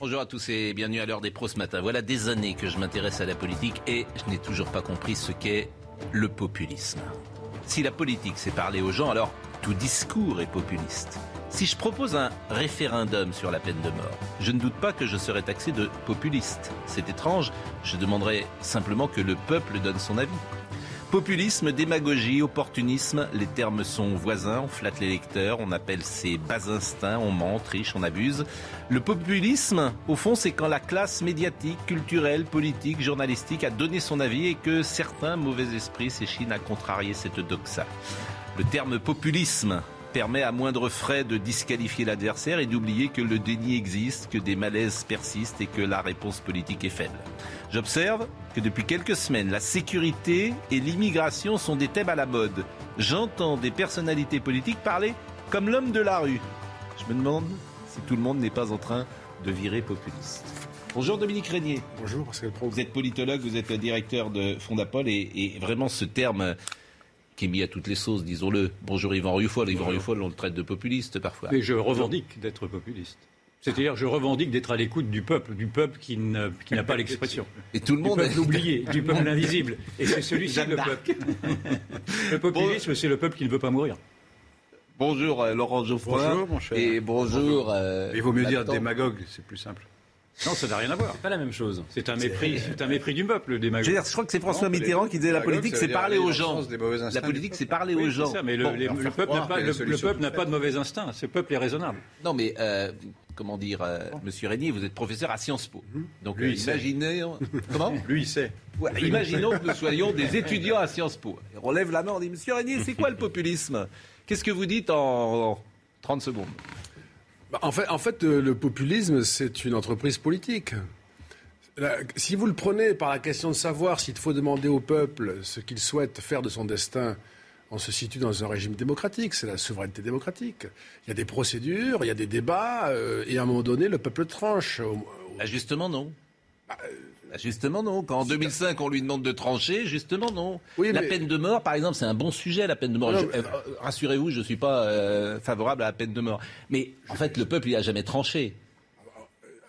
Bonjour à tous et bienvenue à l'heure des pros ce matin. Voilà des années que je m'intéresse à la politique et je n'ai toujours pas compris ce qu'est le populisme. Si la politique, c'est parler aux gens, alors tout discours est populiste. Si je propose un référendum sur la peine de mort, je ne doute pas que je serai taxé de populiste. C'est étrange, je demanderai simplement que le peuple donne son avis. Populisme, démagogie, opportunisme, les termes sont voisins, on flatte les lecteurs, on appelle ses bas instincts, on ment, triche, on abuse. Le populisme, au fond, c'est quand la classe médiatique, culturelle, politique, journalistique a donné son avis et que certains mauvais esprits s'échinent à contrarier cette doxa. Le terme populisme permet à moindre frais de disqualifier l'adversaire et d'oublier que le déni existe, que des malaises persistent et que la réponse politique est faible. J'observe que depuis quelques semaines, la sécurité et l'immigration sont des thèmes à la mode. J'entends des personnalités politiques parler comme l'homme de la rue. Je me demande si tout le monde n'est pas en train de virer populiste. Bonjour Dominique Régnier. Bonjour Pascal Pro. Vous êtes politologue, vous êtes directeur de Fondapol et, et vraiment ce terme qui est mis à toutes les sauces, disons-le. Bonjour Yvan Rufol. Yvan Rufol, on le traite de populiste parfois. Mais je revendique d'être populiste. C'est-à-dire, je revendique d'être à l'écoute du peuple, du peuple qui n'a qui pas l'expression. Et tout le monde du peuple oublié, du peuple invisible. Et c'est celui-ci le peuple. le populisme, c'est le peuple qui ne veut pas mourir. Bonjour euh, Laurent Geoffroy. Bonjour mon cher. Et bonjour. euh, Il vaut mieux dire démagogue, c'est plus simple. Non, ça n'a rien à voir. pas la même chose. C'est un mépris, c'est un mépris du peuple, le Je, veux démagogue. dire, je crois que c'est François Non, Mitterrand qui disait la politique, c'est parler aux gens. des La instincts politique, c'est parler Oui, aux c'est gens. ça, mais le, peuple n'a pas, le, des peuple n'a de mauvais instincts. Ce peuple est raisonnable. Non, mais euh, comment dire, euh, Monsieur Régnier, vous êtes professeur à Sciences Po. Donc, Lui, euh, il sait. imaginez, comment Lui, il sait. Ouais, Imaginons que nous soyons des étudiants à Sciences Po. On lève la main, on dit Monsieur Régnier, c'est quoi le populisme? Qu'est-ce que vous dites en 30 secondes? En fait, en fait euh, le populisme, c'est une entreprise politique. Si vous le prenez par la question de savoir s'il faut demander au peuple ce qu'il souhaite faire de son destin, on se situe dans un régime démocratique, c'est la souveraineté démocratique. Il y a des procédures, il y a des débats, euh, et à un moment donné, le peuple tranche. Au- au- Bah, Justement, non. euh, Bah, justement, non. Quand en 2005, on lui demande de trancher, justement, non. Oui, la mais- peine de mort, par exemple, c'est un bon sujet, la peine de mort. Non, Je- mais- euh, Rassurez-vous, je ne suis pas euh, favorable à la peine de mort. Mais en fait, le peuple, il n'a jamais tranché.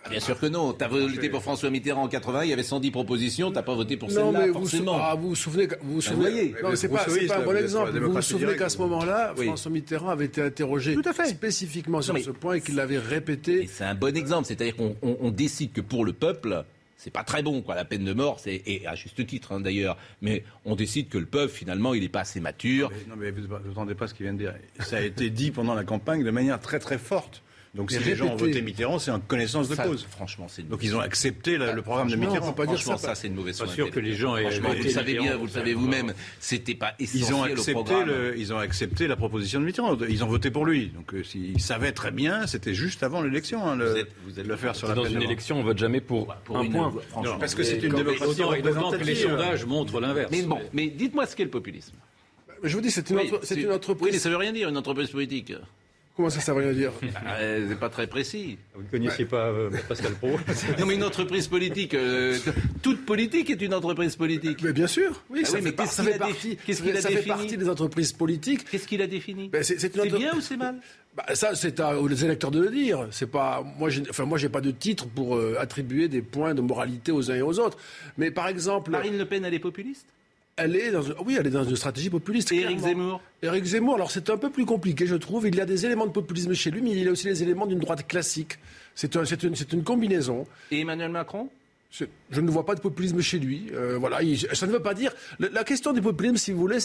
Bien sûr que non. Tu as voté pour François Mitterrand en 80, il y avait 110 propositions, tu n'as pas voté pour Non, celle-là, mais vous, forcément. ah, vous vous souvenez, vous vous souvenez, voyez. non, mais c'est Vous pas, c'est souvenez, pas un bon exemple. Vous vous démocratie souvenez qu'à ce moment-là, Oui. François Mitterrand avait été interrogé Tout à fait. spécifiquement sur mais- ce point et qu'il l'avait Et répété. c'est un bon exemple. C'est-à-dire qu'on on- on décide que pour le peuple, c'est pas très bon, quoi. La peine de mort, c'est, et à juste titre, hein, d'ailleurs. Mais on décide que le peuple, finalement, il n'est pas assez mature. Non, mais vous n'entendez pas ce qu'il vient de dire. Ça a été dit pendant la campagne de manière très très forte. Donc si les gens ont voté Mitterrand, c'est en connaissance de Ça, cause. Franchement, c'est une Donc ils ont accepté la- le programme de Mitterrand. on peut pas dire Franchement, ça, ça, c'est une mauvaise Pas soirée sûr que les gens aient Franchement, vous le savez Mitterrand bien, vous le savez vous-même, c'était pas essentiel Ils ont, au accepté programme. le, ils ont accepté la proposition de Mitterrand. Ils ont voté pour lui. Donc euh, ils savaient très bien, c'était juste avant l'élection, hein, le, Vous êtes- vous êtes- le faire sur la Dans une élection, on vote jamais pour, Pour un une- point. franchement. Parce que c'est une démocratie que les représentative. sondages montrent l'inverse. Mais bon, mais dites-moi ce qu'est le populisme. Je vous dis, c'est une, Oui, entre- c'est c'est- une entreprise. Oui, mais ça veut rien dire, une entreprise politique. Comment ça, ça veut rien dire Euh, c'est pas très précis. Vous ne connaissiez pas euh, Pascal Pro Non, mais une entreprise politique, euh, toute politique est une entreprise politique. Mais bien sûr, oui, Ah ça oui, fait, mais qu'est-ce qu'il fait a partie, ça fait défini partie des entreprises politiques. Qu'est-ce qu'il a défini Ben, c'est- entre- bien ou c'est mal Bah, ça, c'est aux électeurs de le dire. C'est pas moi. Enfin, moi, j'ai pas de titre pour euh, attribuer des points de moralité aux uns et aux autres. Mais par exemple, Marine Le Pen, elle est populiste? Elle est dans, oui, elle est dans une stratégie populiste. Et Éric clairement. Zemmour Éric Zemmour, alors c'est un peu plus compliqué, je trouve. Il y a des éléments de populisme chez lui, mais il y a aussi les éléments d'une droite classique. C'est un- une, une combinaison. Et Emmanuel Macron? Je ne vois pas de populisme chez lui. Euh, voilà, il- ça ne veut pas dire. La, la question du populisme, si vous voulez,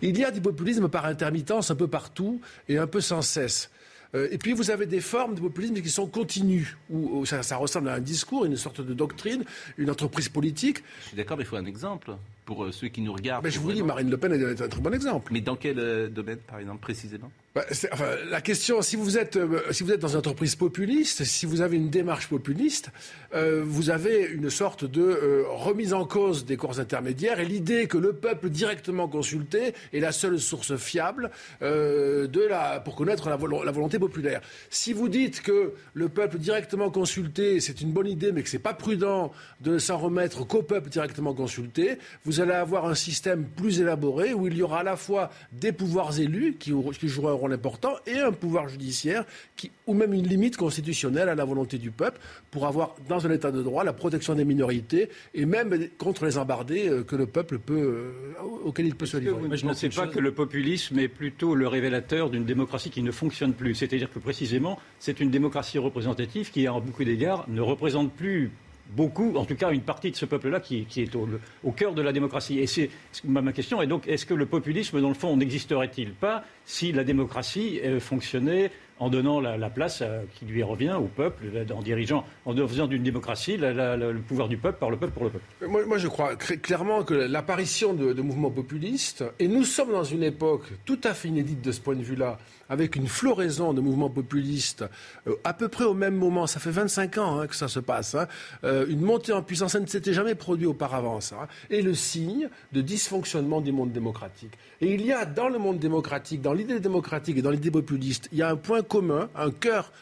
il y a du populisme par intermittence un peu partout et un peu sans cesse. Euh, et puis vous avez des formes de populisme qui sont continues, où, où ça, ça ressemble à un discours, une sorte de doctrine, une entreprise politique. Je suis d'accord, mais il faut un exemple. Pour euh, ceux qui nous regardent. Mais je vous dis, Marine Le Pen est un très bon exemple. Mais dans quel euh, domaine, par exemple, précisément? Bah, enfin, la question, si vous êtes, euh, si vous êtes dans une entreprise populiste, si vous avez une démarche populiste, euh, vous avez une sorte de remise en cause des corps intermédiaires et l'idée que le peuple directement consulté est la seule source fiable de la, pour connaître la, la volonté populaire. Si vous dites que le peuple directement consulté, c'est une bonne idée, mais que c'est pas prudent de s'en remettre qu'au peuple directement consulté, vous allez avoir un système plus élaboré où il y aura à la fois des pouvoirs élus qui, joueront un rôle important et un pouvoir judiciaire qui, ou même une limite constitutionnelle à la volonté du peuple pour avoir dans un état de droit la protection des minorités et même contre les embardés euh, que le peuple peut, euh, auxquels il peut se livrer. Moi, je ne sais pas que le populisme est plutôt le révélateur d'une démocratie qui ne fonctionne plus. C'est-à-dire que précisément, c'est une démocratie représentative qui, en beaucoup d'égards, ne représente plus beaucoup, en tout cas une partie de ce peuple-là qui, est au, cœur de la démocratie. Et c'est ma, question est donc est-ce que le populisme, dans le fond, n'existerait-il pas si la démocratie euh, fonctionnait en donnant la, la place euh, qui lui revient au peuple, en dirigeant, en faisant d'une démocratie le pouvoir du peuple par le peuple pour le peuple? Moi, je crois cr- clairement que l'apparition de mouvements populistes, et nous sommes dans une époque tout à fait inédite de ce point de vue-là, avec une floraison de mouvements populistes euh, à peu près au même moment, ça fait 25 ans hein, que ça se passe, hein, euh, une montée en puissance, ça ne s'était jamais produit auparavant, ça, hein, est le signe de dysfonctionnement du monde démocratique. Et il y a dans le monde démocratique, dans l'idée démocratique et dans l'idée populiste, il y a un point commun, un cœur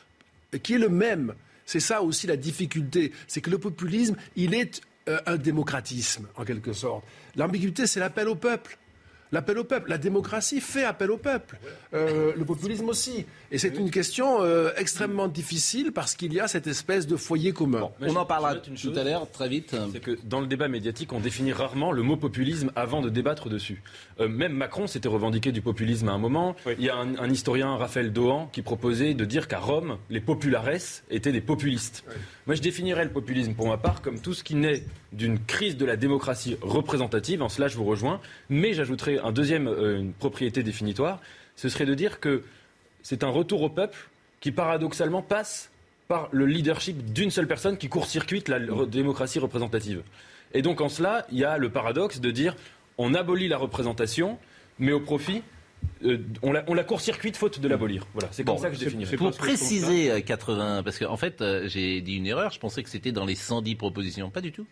qui est le même. C'est ça aussi la difficulté, c'est que le populisme, il est euh, un démocratisme, en quelque sorte. L'ambiguïté, c'est l'appel au peuple. L'appel au peuple. La démocratie fait appel au peuple. Euh, le populisme aussi. Et c'est une question euh, extrêmement difficile parce qu'il y a cette espèce de foyer commun. On je- en parlera tout chose, à l'heure, très vite. C'est que dans le débat médiatique, on définit rarement le mot populisme avant de débattre dessus. Euh, même Macron s'était revendiqué du populisme à un moment. Oui. Il y a un, un historien, Raphaël Dohan, qui proposait de dire qu'à Rome, les populares étaient des populistes. Moi, je définirais le populisme pour ma part comme tout ce qui naît d'une crise de la démocratie représentative. En cela, je vous rejoins. Mais j'ajouterais un deuxième, euh, une propriété définitoire. Ce serait de dire que c'est un retour au peuple qui paradoxalement passe par le leadership d'une seule personne qui court-circuite la démocratie représentative. Et donc en cela, il y a le paradoxe de dire on abolit la représentation, mais au profit, euh, on la, court-circuite faute de l'abolir. Voilà, c'est comme Bon, ça que je définirais. Pour que préciser euh, 80, parce qu'en fait, euh, j'ai dit une erreur, je pensais que c'était dans les 110 propositions. Pas du tout.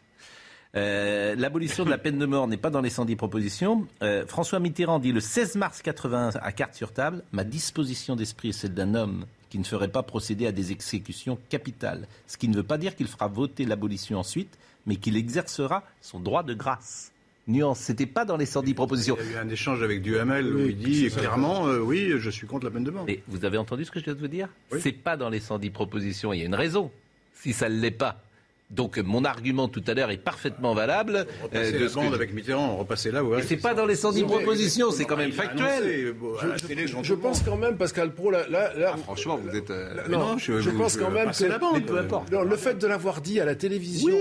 Euh, L'abolition de la peine de mort n'est pas dans les 110 propositions. Euh, François Mitterrand dit le 16 mars 80 à carte sur table, ma disposition d'esprit est celle d'un homme qui ne ferait pas procéder à des exécutions capitales. Ce qui ne veut pas dire qu'il fera voter l'abolition ensuite, mais qu'il exercera son droit de grâce. Nuance, c'était pas dans les 110 propositions. Il y a eu un échange avec Duhamel où il dit clairement euh, oui, je suis contre la peine de mort. Mais vous avez entendu ce que je viens de vous dire Oui. C'est pas dans les 110 propositions. Il y a une raison si ça ne l'est pas. Donc mon argument tout à l'heure est parfaitement valable. Repasser euh, de la bande que- avec Mitterrand, repassez là. Et c'est pas dans les 110 propositions, c'est quand même factuel. annoncé, bon, à la télé, Je pense quand même, Pascal Pro, là, là, là- Ah, franchement, vous êtes. euh, là, Mais non, je- pense je- quand même que la bande. Mais peu importe. Non, le fait de l'avoir dit à la télévision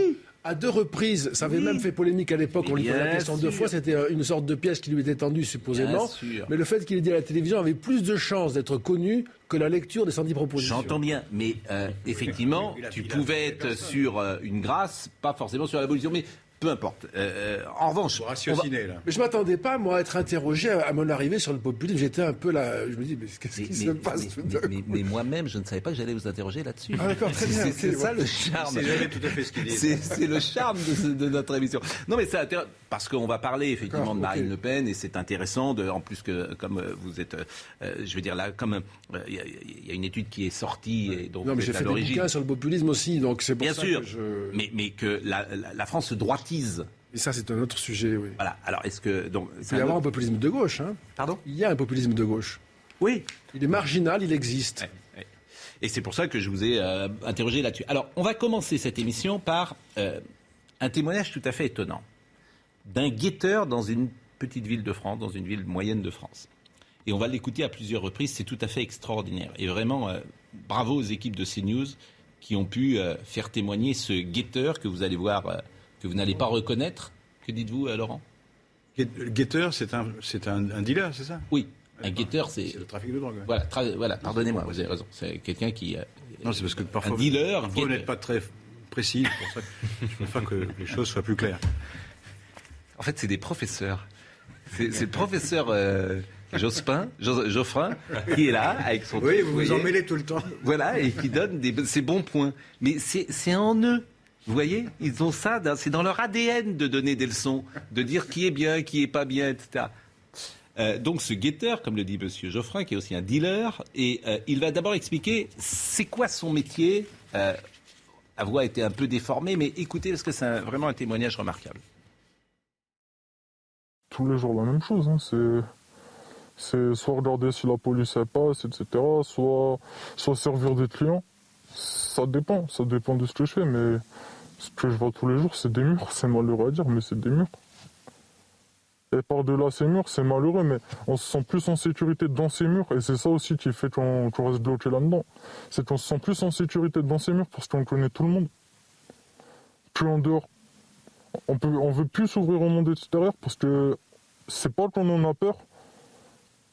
à deux reprises, ça avait même fait polémique à l'époque, on lui posait la question deux fois, c'était euh, une sorte de pièce qui lui était tendue supposément. Bien sûr. Mais le fait qu'il ait dit à la télévision avait plus de chances d'être connu que la lecture des 110 propositions. J'entends bien, mais euh, effectivement, tu pouvais être sur euh, une grâce, pas forcément sur l'abolition, mais peu importe. Euh, euh, en revanche, on va- là. Mais je m'attendais pas, moi, à être interrogé à, à mon arrivée sur le populisme. J'étais un peu là. Je me dis, mais qu'est-ce qui se mais- passe mais- tout d'un mais- coup mais moi-même, je ne savais pas que j'allais vous interroger là-dessus. Ah, d'accord, très bien, C'est ça le charme. C'est jamais tout à fait ce qu'il dit. C'est c'est le charme de, notre émission. Non, mais c'est intéressant parce qu'on va parler effectivement de Marine. Le Pen et c'est intéressant. De, en plus que comme euh, vous êtes, euh, je veux dire là, comme euh, il y, a- il y a une étude qui est sortie et donc Non, mais j'ai fait des bouquins sur le populisme aussi, donc c'est pour Bien ça sûr, que je... mais, mais que la, la- la France se Et ça, c'est un autre sujet, oui. Voilà. Alors, est-ce que donc Il peut y avoir un populisme de gauche. Hein. Pardon? Il y a un populisme de gauche. Oui. Il est marginal, il existe. Ouais, ouais. Et c'est pour ça que je vous ai euh, interrogé là-dessus. Alors, on va commencer cette émission par euh, un témoignage tout à fait étonnant d'un guetteur dans une petite ville de France, dans une ville moyenne de France. Et on va l'écouter à plusieurs reprises, c'est tout à fait extraordinaire. Et vraiment, euh, bravo aux équipes de CNews qui ont pu faire témoigner ce guetteur que vous allez voir, que vous n'allez pas reconnaître. Que dites-vous, euh, Laurent? Le guetteur, c'est un, c'est un, un dealer, c'est ça? Oui, un guetteur, c'est... C'est le trafic de drogue. ouais. Voilà, tra- voilà pardonnez-moi, vous avez raison. C'est quelqu'un qui... euh, Non, c'est parce que parfois, un dealer, vous n'êtes pas très précis. c'est Pour ça que je préfère que les choses soient plus claires. En fait, c'est des professeurs. C'est le professeur euh, Jospin, Geoffrin, qui est là avec son. Oui, vous vous en mêlez tout le temps. Voilà, et qui donne des, ses bons points. Mais c'est en eux. Vous voyez, ils ont ça, c'est dans leur ADN de donner des leçons, de dire qui est bien, qui est pas bien, etc. Euh, donc ce guetteur, comme le dit Monsieur Geoffrin, qui est aussi un dealer, et euh, il va d'abord expliquer c'est quoi son métier. Euh, la voix a été un peu déformée, mais écoutez parce que c'est vraiment un témoignage remarquable. Tous les jours la même chose, hein. c'est soit regarder si la police passe, etc., soit, soit servir des clients. Ça dépend, ça dépend de ce que je fais, mais ce que je vois tous les jours, c'est des murs. C'est malheureux à dire, mais c'est des murs. Et par-delà ces murs, c'est malheureux, mais on se sent plus en sécurité dans ces murs, et c'est ça aussi qui fait qu'on reste bloqué là-dedans. C'est qu'on se sent plus en sécurité dans ces murs parce qu'on connaît tout le monde. Plus en dehors. On peut, on veut plus s'ouvrir au monde extérieur parce que c'est pas qu'on en a peur,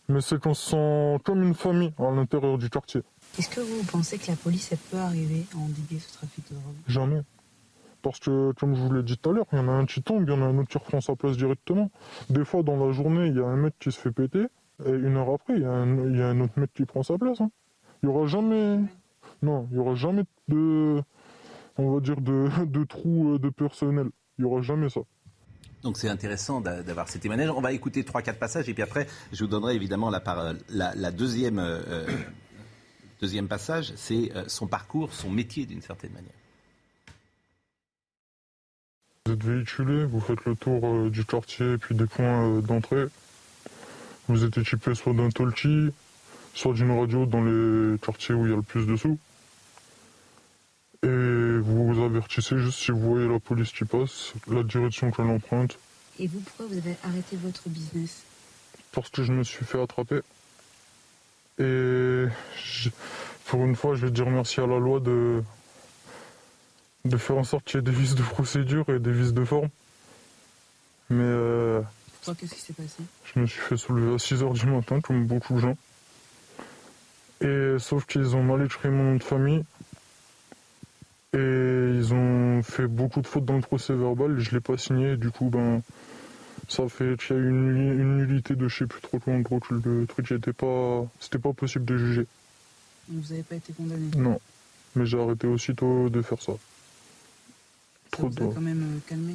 mais c'est qu'on se sent comme une famille à l'intérieur du quartier. Est-ce que vous pensez que la police peut arriver à endiguer ce trafic de drogue? Jamais. Parce que, comme je vous l'ai dit tout à l'heure, il y en a un qui tombe, il y en a un autre qui reprend sa place directement. Des fois, dans la journée, il y a un mec qui se fait péter, et une heure après, il y a un, autre mec qui prend sa place. Hein. Il n'y aura jamais. Non, il n'y aura jamais de. On va dire de, de trou euh, de personnel. Il n'y aura jamais ça. Donc c'est intéressant d'avoir ces témoignages. On va écouter trois, quatre passages et puis après, je vous donnerai évidemment la parole. La, deuxième, euh, deuxième passage, c'est euh, son parcours, son métier d'une certaine manière. Vous êtes véhiculé, vous faites le tour euh, du quartier et puis des points euh, d'entrée. Vous êtes équipé soit d'un talkie, soit d'une radio dans les quartiers où il y a le plus de sous. Et vous vous avertissez juste si vous voyez la police qui passe, la direction qu'elle emprunte. Et vous, pourquoi vous avez arrêté votre business? Parce que je me suis fait attraper. Et pour une fois, je vais dire merci à la loi de de faire en sorte qu'il y ait des vices de procédure et des vices de forme. Mais. Euh, qu'est-ce qui s'est passé? Je me suis fait soulever à 6h du matin, comme beaucoup de gens. Et sauf qu'ils ont mal écrit mon nom de famille. Et ils ont fait beaucoup de fautes dans le procès verbal. Je ne l'ai pas signé. du coup, ben. Ça fait qu'il y a une, une nullité de je sais plus trop combien de le truc n'était pas. C'était pas possible de juger. Vous n'avez pas été condamné? Non. Mais j'ai arrêté aussitôt de faire ça. Trop quand même euh, calmé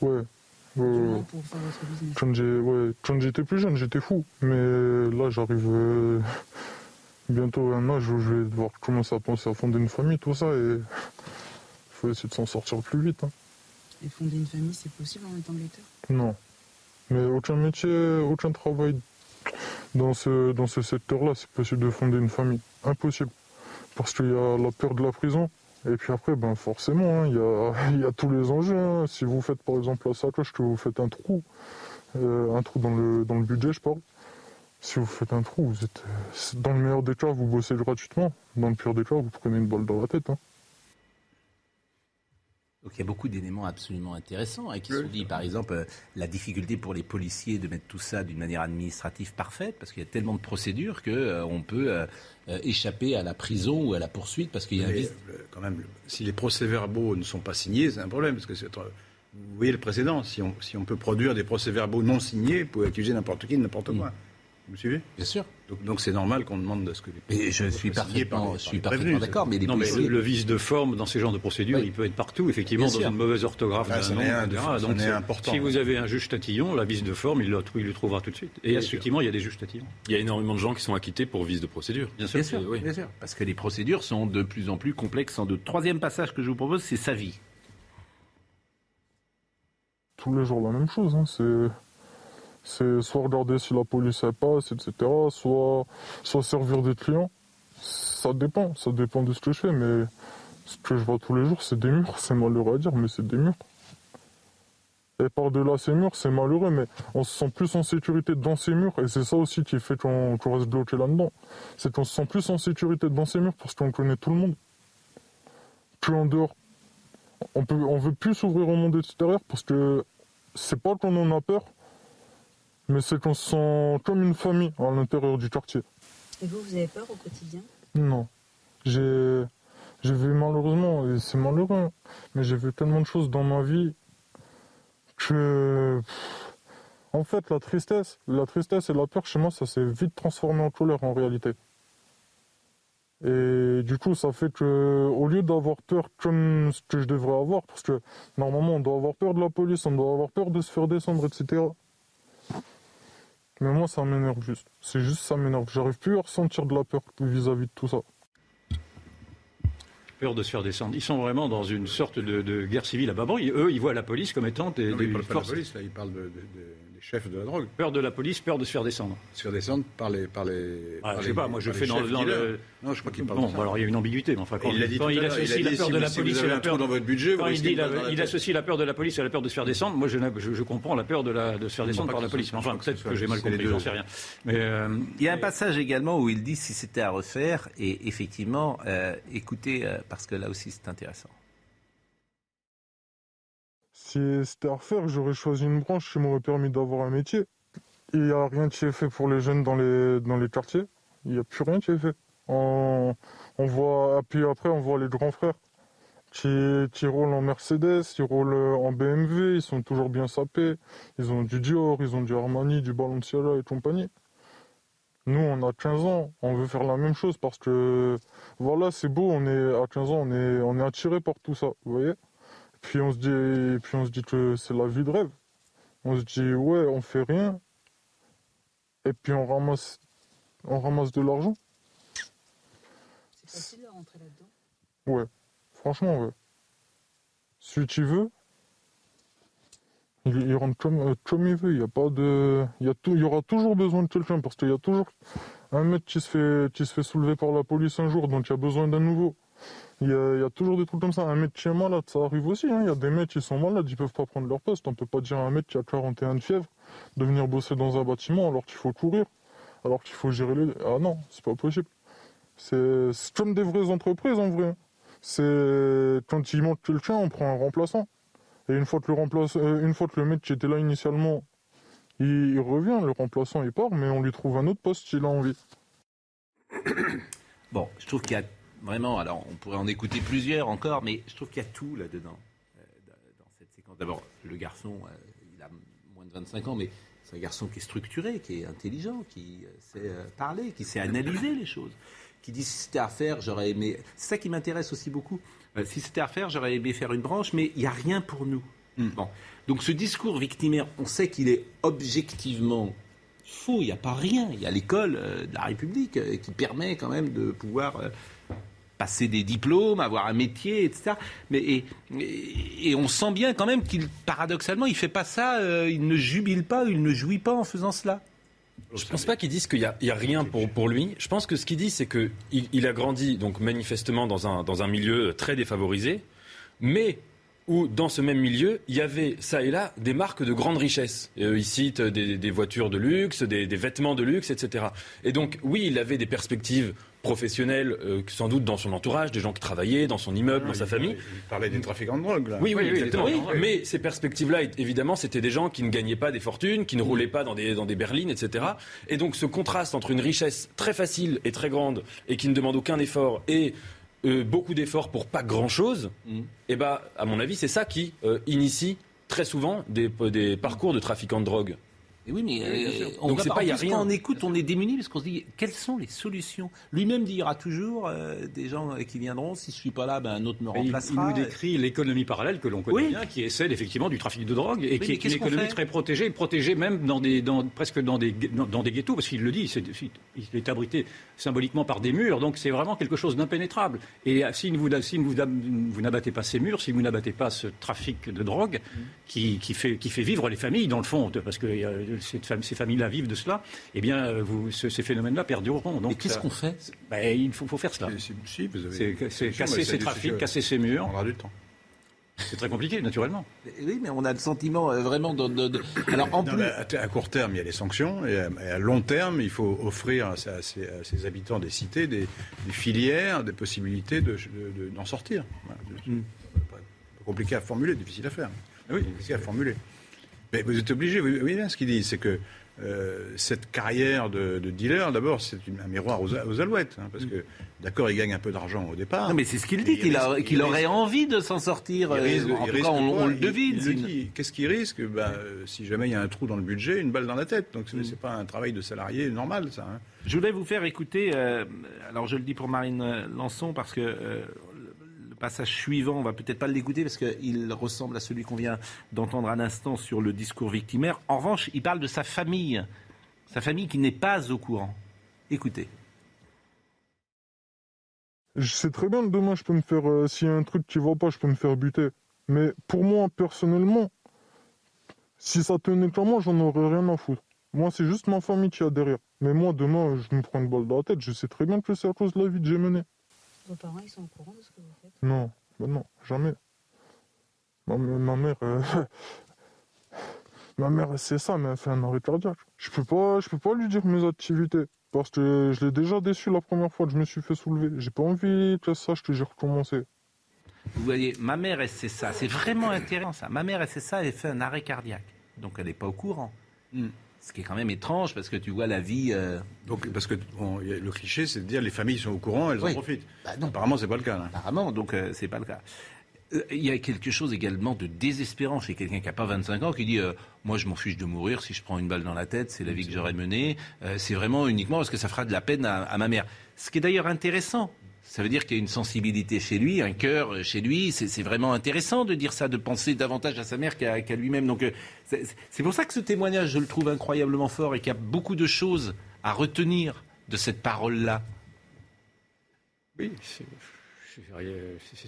Ouais. pour faire votre business. Quand, ouais, quand j'étais plus jeune, j'étais fou. Mais là, j'arrive euh, bientôt à un âge où je vais devoir commencer à penser à fonder une famille, tout ça. Et faut essayer de s'en sortir plus vite. Hein. Et fonder une famille, c'est possible en étant guetteur Non. Mais aucun métier, aucun travail dans ce, dans ce secteur-là, c'est possible de fonder une famille. Impossible. Parce qu'il y a la peur de la prison. Et puis après, ben forcément, hein, il y, a, tous les enjeux. Hein. Si vous faites par exemple la sacoche, que vous faites un trou, euh, un trou dans le, budget, je parle. Si vous faites un trou, vous êtes dans le meilleur des cas, vous bossez gratuitement. Dans le pire des cas, vous prenez une balle dans la tête. Hein. Donc il y a beaucoup d'éléments absolument intéressants hein, qui sont dit. Par exemple, euh, la difficulté pour les policiers de mettre tout ça d'une manière administrative parfaite, parce qu'il y a tellement de procédures qu'on euh, peut euh, échapper à la prison ou à la poursuite, parce qu'il y a un Quand même, si les procès-verbaux ne sont pas signés, c'est un problème, parce que vous voyez le précédent. Si on, si on peut produire des procès-verbaux non signés, vous pouvez accuser n'importe qui de n'importe quoi. Vous me suivez Bien sûr. Donc c'est normal qu'on demande de ce que les je suis parfaitement, je suis parfaitement d'accord. Mais, le, vice de forme dans ces genres de procédures, il peut être partout, effectivement, dans une mauvaise orthographe. Ah, Donc important. si vous avez un juge tatillon, la vice de forme, il, le, il le trouvera tout de suite. Et effectivement, il y a des juges tatillons. Il y a énormément de gens qui sont acquittés pour vice de procédure. Bien sûr, bien sûr, Parce que les procédures sont de plus en plus complexes. En doute. Troisième passage que je vous propose, c'est sa vie. Tous les jours la même chose. Hein. C'est c'est soit regarder si la police passe, etc., soit, soit servir des clients. Ça dépend, ça dépend de ce que je fais, mais ce que je vois tous les jours, c'est des murs. C'est malheureux à dire, mais c'est des murs. Et par-delà ces murs, c'est malheureux, mais on se sent plus en sécurité dans ces murs, et c'est ça aussi qui fait qu'on reste bloqué là-dedans. C'est qu'on se sent plus en sécurité dans ces murs parce qu'on connaît tout le monde. Plus en dehors. On peut, on veut plus s'ouvrir au monde extérieur parce que c'est pas qu'on en a peur, mais c'est qu'on se sent comme une famille à l'intérieur du quartier. Et vous, vous avez peur au quotidien? Non. J'ai, j'ai vu malheureusement, et c'est malheureux, mais j'ai vu tellement de choses dans ma vie que. En fait, la tristesse, la tristesse et la peur chez moi, ça s'est vite transformé en colère en réalité. Et du coup, ça fait que, au lieu d'avoir peur comme ce que je devrais avoir, parce que normalement, on doit avoir peur de la police, on doit avoir peur de se faire descendre, etc. Mais moi, ça m'énerve juste. C'est juste ça m'énerve. J'arrive plus à ressentir de la peur vis-à-vis de tout ça. Peur de se faire descendre. Ils sont vraiment dans une sorte de, de guerre civile à Babon. Eux, ils voient la police comme étant des, Non, pas de la forces. police, là, il parle de- de- de- des chefs de la drogue. Peur de la police, peur de se faire descendre. Se faire descendre par les. Par les Ah, par je sais les- pas, moi je fais dans, le. Non, je crois qu'il parle Bon, de ça. alors il y a une ambiguïté, mais enfin, quand, Et il quand il associe il a la peur si de la si police avez à la peur dans votre budget, vous quand il dit la- associe la peur de la police à la peur de se faire descendre, moi je, n'ai- je, je comprends la peur de, la, de se faire descendre par la ce police. enfin, peut-être ce que j'ai mal compris, j'en sais rien. Mais euh, Il y a un passage également où il dit si c'était à refaire, et effectivement, euh, écoutez, euh, parce que là aussi c'est intéressant. Si c'était à refaire, j'aurais choisi une branche qui m'aurait permis d'avoir un métier. Il n'y a rien qui est fait pour les jeunes dans les, dans les quartiers. Il n'y a plus rien qui est fait. On, voit, puis après, on voit les grands frères qui, qui roulent en Mercedes, qui roulent en BMW, ils sont toujours bien sapés. Ils ont du Dior, ils ont du Armani, du Balenciaga et compagnie. Nous, on a 15 ans, on veut faire la même chose parce que, voilà, c'est beau, on est à 15 ans, on est, on est attiré par tout ça, vous voyez puis on se dit, puis on se dit que c'est la vie de rêve. On se dit ouais, on fait rien. Et puis on ramasse, on ramasse de l'argent. C'est facile de rentrer là-dedans. Ouais, franchement ouais. Si tu veux, il, il rentre comme, euh, comme il veut. Il y a pas de, il y a tout, il y aura toujours besoin de quelqu'un parce qu'il y a toujours un mec qui se fait, qui se fait soulever par la police un jour, donc il y a besoin d'un nouveau. Il y, a, toujours des trucs comme ça. Un mec qui est malade, ça arrive aussi. hein. Il y a des mecs qui sont malades, ils peuvent pas prendre leur poste. On peut pas dire à un mec qui a 41 de fièvre de venir bosser dans un bâtiment alors qu'il faut courir, alors qu'il faut gérer les. Ah non, c'est pas possible. C'est comme des vraies entreprises en vrai. C'est quand il manque quelqu'un, on prend un remplaçant. Et une fois que le remplace, euh, une fois que le mec qui était là initialement, il, il revient, le remplaçant il part, mais on lui trouve un autre poste s'il a envie. Bon, je trouve qu'il y a vraiment, alors on pourrait en écouter plusieurs encore, mais je trouve qu'il y a tout là-dedans, euh, dans cette séquence. D'abord, le garçon, euh, il a moins de 25 ans, mais c'est un garçon qui est structuré, qui est intelligent, qui euh, sait parler, qui sait analyser les choses, qui dit si c'était à faire, j'aurais aimé. C'est ça qui m'intéresse aussi beaucoup. Si c'était à faire, j'aurais aimé faire une branche, mais il n'y a rien pour nous. Bon. Donc ce discours victimaire, on sait qu'il est objectivement faux, il n'y a pas rien. Il y a l'école de la République qui permet quand même de pouvoir passer des diplômes, avoir un métier, etc. Mais, et, on sent bien quand même qu'il, paradoxalement, il fait pas ça, euh, il ne jubile pas, il ne jouit pas en faisant cela. Je pense pas qu'ils disent qu'il y a, rien pour, lui. Je pense que ce qu'il dit, c'est qu'il il a grandi donc manifestement dans un, dans un milieu très défavorisé, mais où dans ce même milieu, il y avait ça et là des marques de grande richesse. Euh, il cite des, des voitures de luxe, des vêtements de luxe, etc. Et donc oui, il avait des perspectives professionnelles, euh, sans doute dans son entourage, des gens qui travaillaient dans son immeuble, dans sa famille. Il parlait des trafiquants de drogue, là. Oui, oui, Oui, oui, exactement. Oui, Mais ces perspectives-là, évidemment, c'était des gens qui ne gagnaient pas des fortunes, qui ne roulaient pas dans des, dans des berlines, etc. Et donc ce contraste entre une richesse très facile et très grande et qui ne demande aucun effort et euh, beaucoup d'efforts pour pas grand-chose, eh ben, à mon avis, c'est ça qui euh, initie très souvent des, des parcours de trafiquants de drogue. Et oui, mais euh, on Donc va pas, y a plus, rien. quand on écoute, on est démuni parce qu'on se dit quelles sont les solutions? Lui-même aura toujours euh, des gens euh, qui viendront. Si je suis pas là, ben un autre me Mais il, il remplacera. nous décrit l'économie parallèle que l'on connaît Oui. bien, qui est celle effectivement du trafic de drogue et qui est une économie très protégée, protégée même dans des, dans, presque dans des, dans, dans des ghettos, parce qu'il le dit, il est abrité symboliquement par des murs, donc c'est vraiment quelque chose d'impénétrable. Et si vous, si vous, vous n'abattez pas ces murs, si vous n'abattez pas ce trafic de drogue qui, qui, fait, qui fait vivre les familles dans le fond, parce que ces familles-là vivent de cela, eh bien euh, vous, ce- ces phénomènes-là perdureront. Donc Et qu'est-ce qu'on fait ben, Il faut, faut faire cela. Si, si, vous avez- C'est casser ces trafics, casser ces murs. On aura du temps. C'est très compliqué, naturellement. Oui, mais on a le sentiment euh, vraiment de, de- de- Alors en Non, plus, à, à court terme, il y a les sanctions, et à, et à long terme, il faut offrir à, à ces, à ces habitants des cités des, des filières, des possibilités de- de- de- d'en sortir. Voilà. Pas compliqué à formuler, difficile à faire. Oui. Difficile à formuler. Mais vous êtes obligé, vous voyez bien ce qu'il dit, c'est que euh, cette carrière de, de dealer, d'abord, c'est un miroir aux, aux alouettes. hein, parce que, d'accord, il gagne un peu d'argent au départ. Non, mais c'est ce qu'il dit, Il qu'il aurait risque- envie de s'en sortir. Il euh, risque- en il tout cas, on, le devine. Qu'est-ce qu'il risque? Bah, euh, Si jamais il y a un trou dans le budget, une balle dans la tête. Donc, c'est Mm. c'est pas un travail de salarié normal, ça. hein. Je voulais vous faire écouter, euh, alors je le dis pour Marine Lançon, parce que euh, passage suivant, on va peut-être pas l'écouter, parce qu'il ressemble à celui qu'on vient d'entendre à l'instant sur le discours victimaire. En revanche, il parle de sa famille, sa famille qui n'est pas au courant. Écoutez. Je sais très bien que demain, je peux me faire. euh, S'il y a un truc qui va pas, je peux me faire buter. Mais pour moi, personnellement, si ça tenait qu'à moi, j'en aurais rien à foutre. Moi, c'est juste ma famille qui a derrière. Mais moi, demain, je me prends une balle dans la tête. Je sais très bien que c'est à cause de la vie que j'ai menée. Vos parents, ils sont au courant de ce que vous faites? Non, bah non, jamais. Ma, ma mère, euh, ma mère, c'est ça, mais elle fait un arrêt cardiaque. Je peux pas, je peux pas lui dire mes activités. Parce que je l'ai déjà déçu la première fois que je me suis fait soulever. J'ai pas envie que ça, je te j'ai recommencé. Vous voyez, ma mère, elle sait ça. C'est vraiment intéressant ça. Ma mère, elle sait ça, elle fait un arrêt cardiaque. Donc elle n'est pas au courant. Mm. Ce qui est quand même étrange, parce que tu vois la vie... euh, Donc, parce que le cliché, c'est de dire les familles sont au courant, elles Oui. en profitent. Bah non. Apparemment, c'est pas le cas. là. Apparemment, donc euh, c'est pas le cas. Euh, Il y a quelque chose également de désespérant chez quelqu'un qui n'a pas 25 ans qui dit euh, Moi, je m'en fiche de mourir. Si je prends une balle dans la tête, c'est la vie que j'aurais menée. C'est vraiment uniquement parce que ça fera de la peine à, à ma mère. Ce qui est d'ailleurs intéressant. Ça veut dire qu'il y a une sensibilité chez lui, un cœur chez lui. C'est vraiment intéressant de dire ça, de penser davantage à sa mère qu'à lui-même. Donc, euh, c'est pour ça que ce témoignage, je le trouve incroyablement fort et qu'il y a beaucoup de choses à retenir de cette parole-là. Oui, c'est-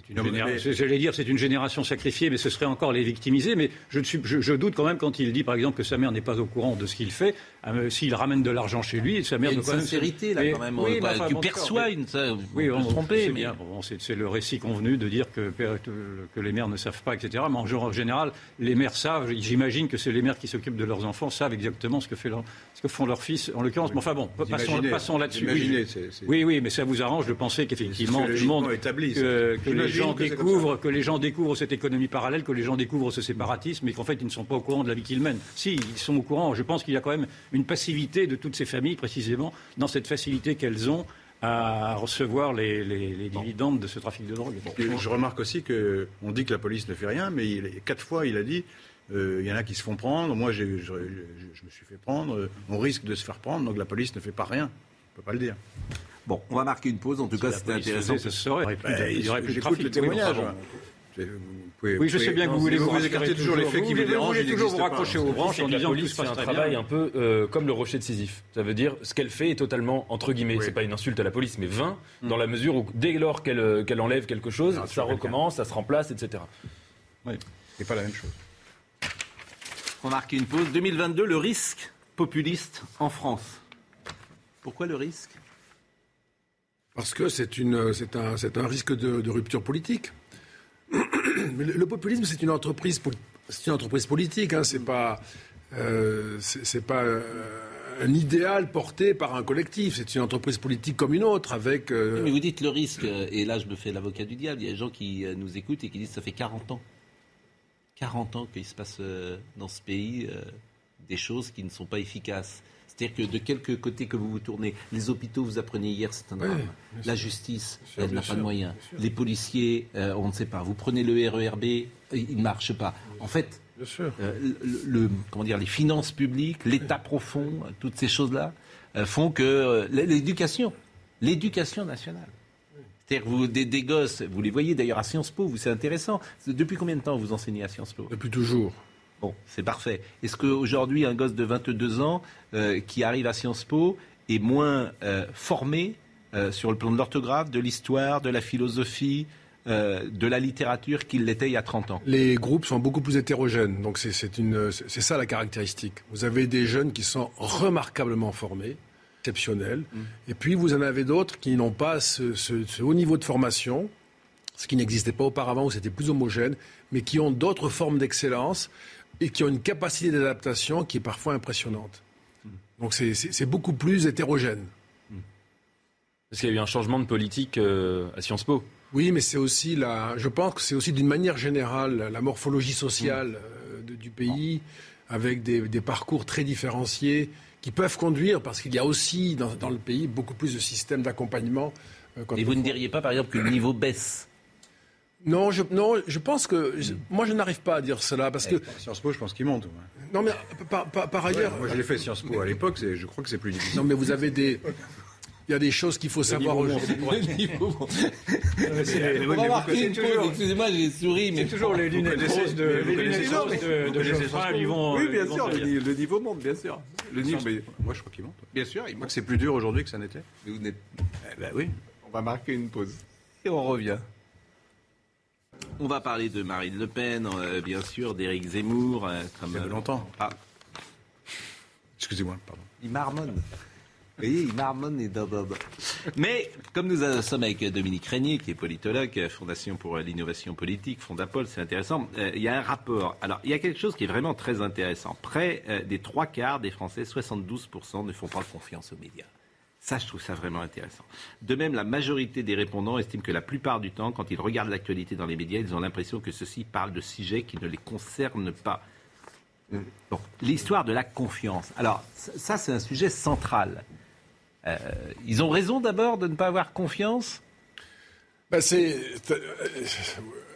une génération. J'allais dire, c'est une génération sacrifiée, mais ce serait encore les victimiser. Mais je, ne suis- je- je doute quand même quand il dit, par exemple, que sa mère n'est pas au courant de ce qu'il fait. Euh, S'il ramène de l'argent chez lui, sa Il mère y a une quand même sincérité là Mais- quand même. oui, mais enfin, tu bon, perçois une. Ça, Oui, on on peut se tromper, c'est mais bien. Bon, c'est le récit convenu de dire que, que, les mères ne savent pas, etc. Mais en, en général, les mères savent. J'imagine que c'est les mères qui s'occupent de leurs enfants savent exactement ce que, fait leur- ce que font leurs fils, en l'occurrence. Mais enfin bon, Vous passons, passons là-dessus. Oui, oui, oui, mais ça vous arrange de penser qu'effectivement, tout le monde, établi, que, que les gens que découvrent, que les gens découvrent cette économie parallèle, que les gens découvrent ce séparatisme, et qu'en fait ils ne sont pas au courant de la vie qu'ils mènent. Si, ils sont au courant. Je pense qu'il y a quand même une passivité de toutes ces familles, précisément, dans cette facilité qu'elles ont à recevoir les, les- les dividendes de ce trafic de drogue. Bon. Je remarque aussi que on dit que la police ne fait rien, mais il, quatre fois il a dit euh, il y en a qui se font prendre. Moi, je, je- je me suis fait prendre. euh, On risque de se faire prendre, donc la police ne fait pas rien. On peut pas le dire. Bon, on va marquer une pause. En tout cas, c'était intéressant. faisait, ce serait. Il y aurait plus de- Bah, il y aurait plus de J'écoute trafic. le Oui, bon, témoignage. enfin, pouvez- Oui, je sais bien que vous voulez vous, écartez toujours les faits qui vous dérangent. Vous voulez ils toujours vous raccrocher aux branches en disant que tout police se passe un travail un peu euh, comme le rocher de Sisyphe. Ça veut dire ce qu'elle fait est totalement entre guillemets. Oui. C'est pas une insulte à la police, mais vain dans la mesure où dès lors qu'elle euh, qu'elle enlève quelque chose, ça recommence, ça se remplace, etc. C'est pas la même chose. On va marquer une pause. 2022, le risque populiste en France. Pourquoi le risque? Parce que c'est une, c'est un, c'est un risque de, de rupture politique. Le, populisme, c'est une entreprise, c'est une entreprise politique. Hein, c'est pas, euh, euh, un idéal porté par un collectif. C'est une entreprise politique comme une autre, avec. euh, Mais vous dites le risque, et là je me fais l'avocat du diable. Il y a des gens qui nous écoutent et qui disent ça fait 40 ans. 40 ans qu'il se passe dans ce pays des choses qui ne sont pas efficaces. C'est-à-dire que de quelque côté que vous vous tournez, les hôpitaux, vous apprenez hier, c'est un drame. La justice, sûr, elle n'a pas sûr, de moyens. Les policiers, euh, on ne sait pas. Vous prenez le RERB, il ne marche pas. En fait, euh, le, le- comment dire, les finances publiques, l'État profond, euh, toutes ces choses-là euh, font que euh, l'éducation, l'éducation nationale. C'est-à-dire que vous, des, des gosses, vous les voyez d'ailleurs à Sciences Po, vous c'est intéressant. Depuis combien de temps vous enseignez à Sciences Po? Depuis toujours. Bon, c'est parfait. Est-ce qu'aujourd'hui, un gosse de 22 ans euh, qui arrive à Sciences Po est moins euh, formé euh, sur le plan de l'orthographe, de l'histoire, de la philosophie, euh, de la littérature qu'il l'était il y a 30 ans? Les groupes sont beaucoup plus hétérogènes. Donc c'est ça la caractéristique. Vous avez des jeunes qui sont remarquablement formés, exceptionnels, et puis vous en avez d'autres qui n'ont pas ce, ce- ce haut niveau de formation, ce qui n'existait pas auparavant où c'était plus homogène, mais qui ont d'autres formes d'excellence et qui ont une capacité d'adaptation qui est parfois impressionnante. Donc c'est- beaucoup plus hétérogène. Parce qu'il y a eu un changement de politique euh, à Sciences Po. Oui, mais c'est aussi la. Je pense que c'est aussi d'une manière générale la morphologie sociale euh, de- du pays. avec des, des parcours très différenciés qui peuvent conduire, parce qu'il y a aussi dans, dans le pays beaucoup plus de systèmes d'accompagnement. euh, Et vous ne diriez pas, par exemple, que le niveau baisse Non, je, non, je pense que. je- moi, je n'arrive pas à dire cela, parce que. Sciences Po, je pense qu'il monte. ouais. Non, mais par, par- par ailleurs. Ouais, moi, je l'ai fait Sciences Po à l'époque, je crois que c'est plus difficile. Non, mais vous avez des. Il y a des choses qu'il faut savoir niveau monte. aujourd'hui. On va marquer une pause, excusez-moi, j'ai souri, mais C'est toujours les lunettes roses de, ça, lui vont. Oui, lui bien sûr, le, le niveau monte, bien sûr. Le niveau, Moi, je crois qu'il monte. bien sûr, il que c'est plus dur aujourd'hui que ça n'était. Mais vous n'êtes- Eh ben oui. On va marquer une pause. Et on revient. On va parler de Marine Le Pen, euh, bien sûr, d'Éric Zemmour. euh, comme, Ça fait euh, longtemps. Ah, Excusez-moi, pardon. Il marmonne. Vous voyez, il marmonne et. Mais comme nous en sommes avec Dominique Régnier, qui est politologue, Fondation pour l'innovation politique, Fondapol, c'est intéressant. Euh, il y a un rapport. Alors, il y a quelque chose qui est vraiment très intéressant. Près euh, des trois quarts des Français, 72%, ne font pas confiance aux médias. Ça, je trouve ça vraiment intéressant. De même, la majorité des répondants estiment que la plupart du temps, quand ils regardent l'actualité dans les médias, ils ont l'impression que ceux-ci parlent de sujets qui ne les concernent pas. Bon, l'histoire de la confiance. Alors, ça, c'est un sujet central. Euh, ils ont raison d'abord de ne pas avoir confiance? Ben, c'est.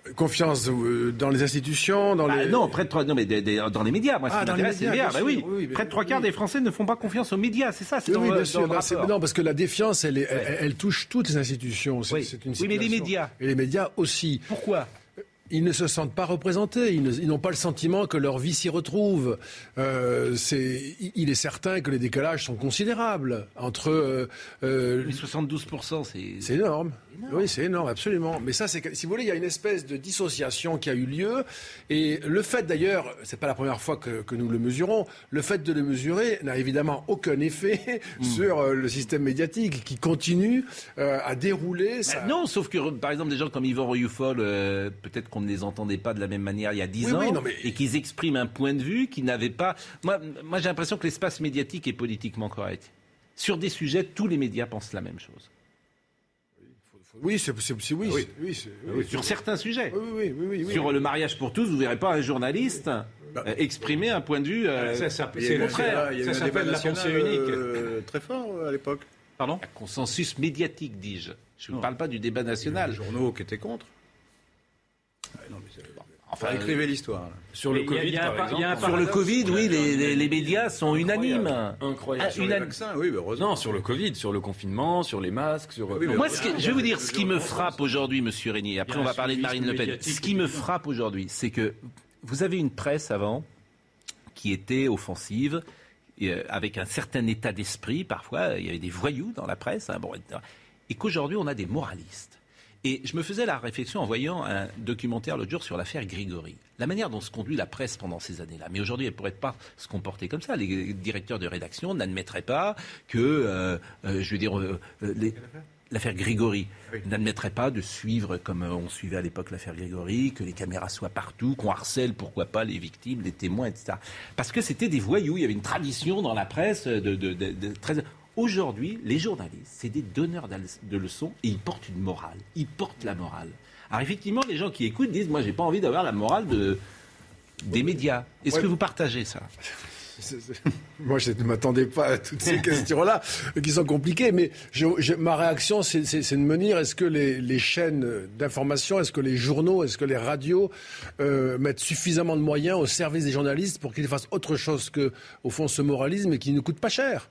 Euh, confiance euh, dans les institutions, dans Bah, les. Non, près de trois, non, mais des- des- dans les médias. Moi, Ah, dans les médias, Bah oui, près de trois quarts oui. des Français ne font pas confiance aux médias. C'est ça, c'est Oui, bien sûr. non, parce que la défiance, elle, est- elle, Ouais. elle touche toutes les institutions. C'est Oui. c'est une Oui, mais les médias. Et les médias aussi. Pourquoi? Ils ne se sentent pas représentés. Ils n'ont pas le sentiment que leur vie s'y retrouve. Euh, il est certain que les décalages sont considérables entre. euh, euh, Les 72%, c'est. c'est énorme. Oui, c'est énorme, absolument. Mais ça, c'est que, si vous voulez, il y a une espèce de dissociation qui a eu lieu. Et le fait, d'ailleurs, c'est pas la première fois que, que nous le mesurons, le fait de le mesurer n'a évidemment aucun effet sur euh, le système médiatique qui continue euh, à dérouler. Sa- non, sauf que, par exemple, des gens comme Yvan Rioufol, euh, peut-être qu'on ne les entendait pas de la même manière il y a 10 Oui, ans, oui, non, mais- et qu'ils expriment un point de vue qui n'avait pas... Moi, moi j'ai l'impression que l'espace médiatique est politiquement correct. Sur des sujets, tous les médias pensent la même chose. Oui, c'est oui, oui, c'est- oui, Sur certains sujets. oui, oui, oui, oui, oui. Sur le mariage pour tous, vous verrez pas un journaliste euh, exprimer un point de vue euh, Ça, c'est le contraire. Ça s'appelle la pensée unique. euh, très fort à l'époque. Pardon consensus médiatique, dis-je. Je ne parle pas du débat Les national. journaux qui étaient contre. Ah, non, mais Enfin, écrivez l'histoire. Sur le Covid. Sur le. Covid, oui, les, les- les médias sont unanimes. Incroyable. Ah, Sur les vaccins, oui, mais heureusement. Non, sur le Covid, sur le confinement, sur les masques, sur. Oui, Non, Moi, ce que- je vais vous dire ce qui me frappe aujourd'hui, Monsieur Régnier. Après, on va parler de Marine Le Pen. Ce qui me frappe aujourd'hui, c'est que vous avez une presse avant qui était offensive, et, euh, avec un certain état d'esprit. Parfois, il y avait des voyous dans la presse, hein, bon, et qu'aujourd'hui, on a des moralistes. Et je me faisais la réflexion en voyant un documentaire l'autre jour sur l'affaire Grigori. La manière dont se conduit la presse pendant ces années-là. Mais aujourd'hui, elle ne pourrait pas se comporter comme ça. Les directeurs de rédaction n'admettraient pas que, euh, euh, je veux dire, euh, euh, les- l'affaire Grigori n'admettrait pas de suivre comme on suivait à l'époque l'affaire Grigori, que les caméras soient partout, qu'on harcèle, pourquoi pas, les victimes, les témoins, etc. Parce que c'était des voyous. Il y avait une tradition dans la presse de, de- de- de- très... Aujourd'hui, les journalistes, c'est des donneurs de leçons et ils portent une morale. Ils portent la morale. Alors effectivement, les gens qui écoutent disent, moi, j'ai pas envie d'avoir la morale de, des médias. Est-ce Ouais. que vous partagez ça? Moi, je ne m'attendais pas à toutes ces questions-là, qui sont compliquées. Mais je- je- ma réaction, c'est de me dire est-ce que les, les chaînes d'information, est-ce que les journaux, est-ce que les radios euh, mettent suffisamment de moyens au service des journalistes pour qu'ils fassent autre chose que, au fond, ce moralisme et qui ne coûte pas cher?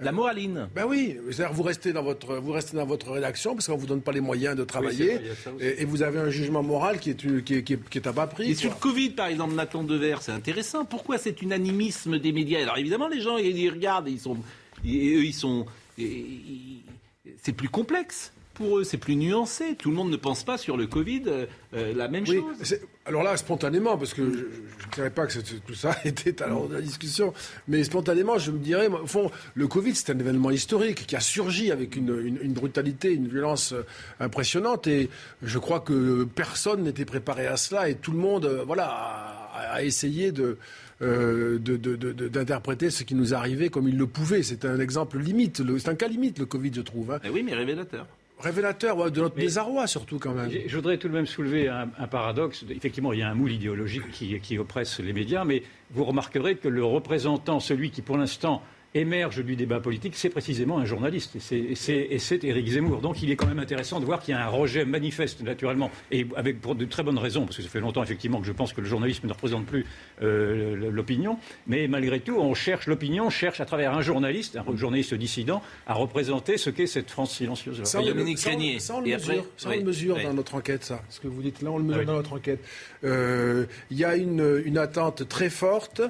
La moraline. ben oui, c'est-à-dire vous restez dans votre vous restez dans votre rédaction parce qu'on vous donne pas les moyens de travailler vrai, et, et vous avez un jugement moral qui est qui est, qui est, qui est à bas prix. Et sur le. Covid, par exemple, Nathan Dever, c'est intéressant. Pourquoi cet unanimisme des médias? Alors évidemment, les gens, ils, ils regardent, ils sont, et eux, ils sont, c'est plus complexe pour eux, c'est plus nuancé. Tout le monde ne pense pas sur le Covid euh, euh, la même Oui, chose. alors là, spontanément, parce que je ne dirais pas que tout ça était à l'ordre de la discussion, mais spontanément, je me dirais, au fond, le Covid, c'est un événement historique qui a surgi avec une, une- une brutalité, une violence euh, impressionnante, et je crois que personne n'était préparé à cela, et tout le monde, voilà, a, a essayé de euh, de- de- de- de- d'interpréter ce qui nous arrivait comme il le pouvait. C'est un exemple limite, c'est un cas limite, le Covid, je trouve. hein. Eh oui, mais révélateur. Révélateur de notre désarroi, surtout quand même. Je voudrais tout de même soulever un, un paradoxe. Effectivement, il y a un moule idéologique qui, qui oppresse les médias, mais vous remarquerez que le représentant, celui qui pour l'instant émerge du débat politique, c'est précisément un journaliste. Et c'est Éric Zemmour. Donc il est quand même intéressant de voir qu'il y a un rejet manifeste, naturellement, et avec pour de très bonnes raisons, parce que ça fait longtemps, effectivement, que je pense que le journalisme ne représente plus euh, l'opinion. Mais malgré tout, on cherche, l'opinion cherche à travers un journaliste, un journaliste dissident, à représenter ce qu'est cette France silencieuse. Ça, on, Dominique ça, on, ça, on le mesure, ça, on le mesure dans notre enquête, ça. Ce que vous dites là, on le mesure dans notre enquête. Euh, Il y a une, une attente très forte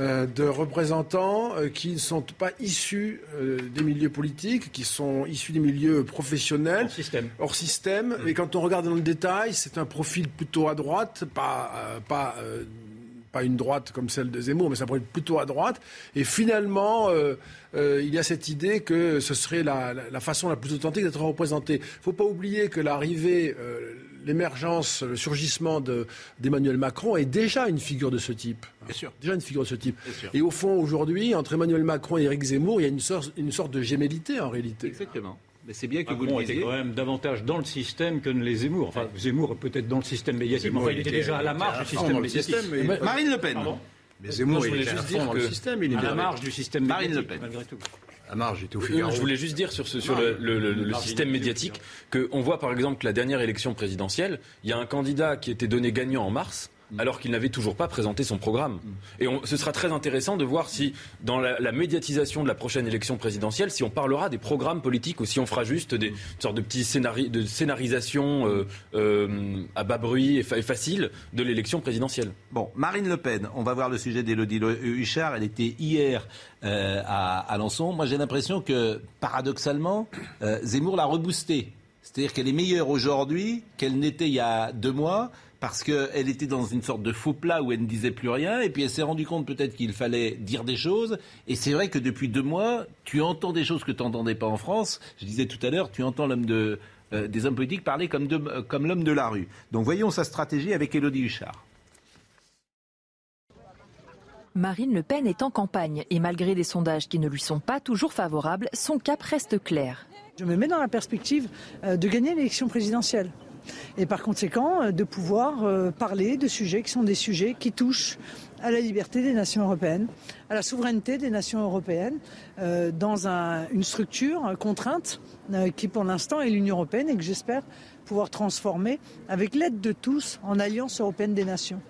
de représentants euh, qui ne sont pas issus euh, des milieux politiques, qui sont issus des milieux professionnels. Hors système. Hors système. Et quand on regarde dans le détail, c'est un profil plutôt à droite, pas, pas, pas une droite comme celle de Zemmour, mais ça pourrait être plutôt à droite. Et finalement, il y a cette idée que ce serait la, la façon la plus authentique d'être représenté. Il ne faut pas oublier que l'arrivée l'émergence, le surgissement d'Emmanuel Macron est déjà une figure de ce type. Bien sûr. Déjà une figure de ce type. Et au fond, aujourd'hui, entre Emmanuel Macron et Éric Zemmour, il y a une sorte, une sorte de gémellité en réalité. Exactement. Mais c'est bien que Macron vous le était quand même davantage dans le système que ne les Zemmour. Enfin, Zemmour peut-être dans le système médiatique, mais enfin, il était déjà à la marge du système médiatique. mais- Marine Le Pen. Pardon Mais Zemmour, je voulais à juste dire le système. Il à était la marge du système Marine Le Pen. malgré tout. Marge, au Euh, Figaro. Je voulais juste dire sur, ce, sur le, le- le- le système médiatique qu'on voit par exemple que la dernière élection présidentielle, il y a un candidat qui était donné gagnant en mars. Alors qu'il n'avait toujours pas présenté son programme. Et on- ce sera très intéressant de voir si, dans la, la médiatisation de la prochaine élection présidentielle, si on parlera des programmes politiques ou si on fera juste des une sorte de petits scénari- de scénarisation euh, euh, à bas bruit et, fa- et facile de l'élection présidentielle. Bon, Marine Le Pen, on va voir le sujet d'Élodie Le- Huchard. Elle était hier euh, à Alençon. Moi, j'ai l'impression que, paradoxalement, euh, Zemmour l'a reboostée. C'est-à-dire qu'elle est meilleure aujourd'hui qu'elle n'était il y a deux mois. Parce qu'elle était dans une sorte de faux plat où elle ne disait plus rien, et puis elle s'est rendue compte peut-être qu'il fallait dire des choses. Et c'est vrai que depuis deux mois, tu entends des choses que tu n'entendais pas en France. Je disais tout à l'heure, tu entends l'homme de, euh, des hommes politiques parler comme, euh, comme l'homme de la rue. Donc voyons sa stratégie avec Élodie Huchard. Marine Le Pen est en campagne et malgré des sondages qui ne lui sont pas toujours favorables, son cap reste clair. Je me mets dans la perspective euh, de gagner l'élection présidentielle. Et par conséquent, euh, de pouvoir euh, parler de sujets qui sont des sujets qui touchent à la liberté des nations européennes, à la souveraineté des nations européennes, dans un- une structure contrainte qui pour l'instant est l'Union européenne et que j'espère pouvoir transformer avec l'aide de tous en Alliance européenne des nations.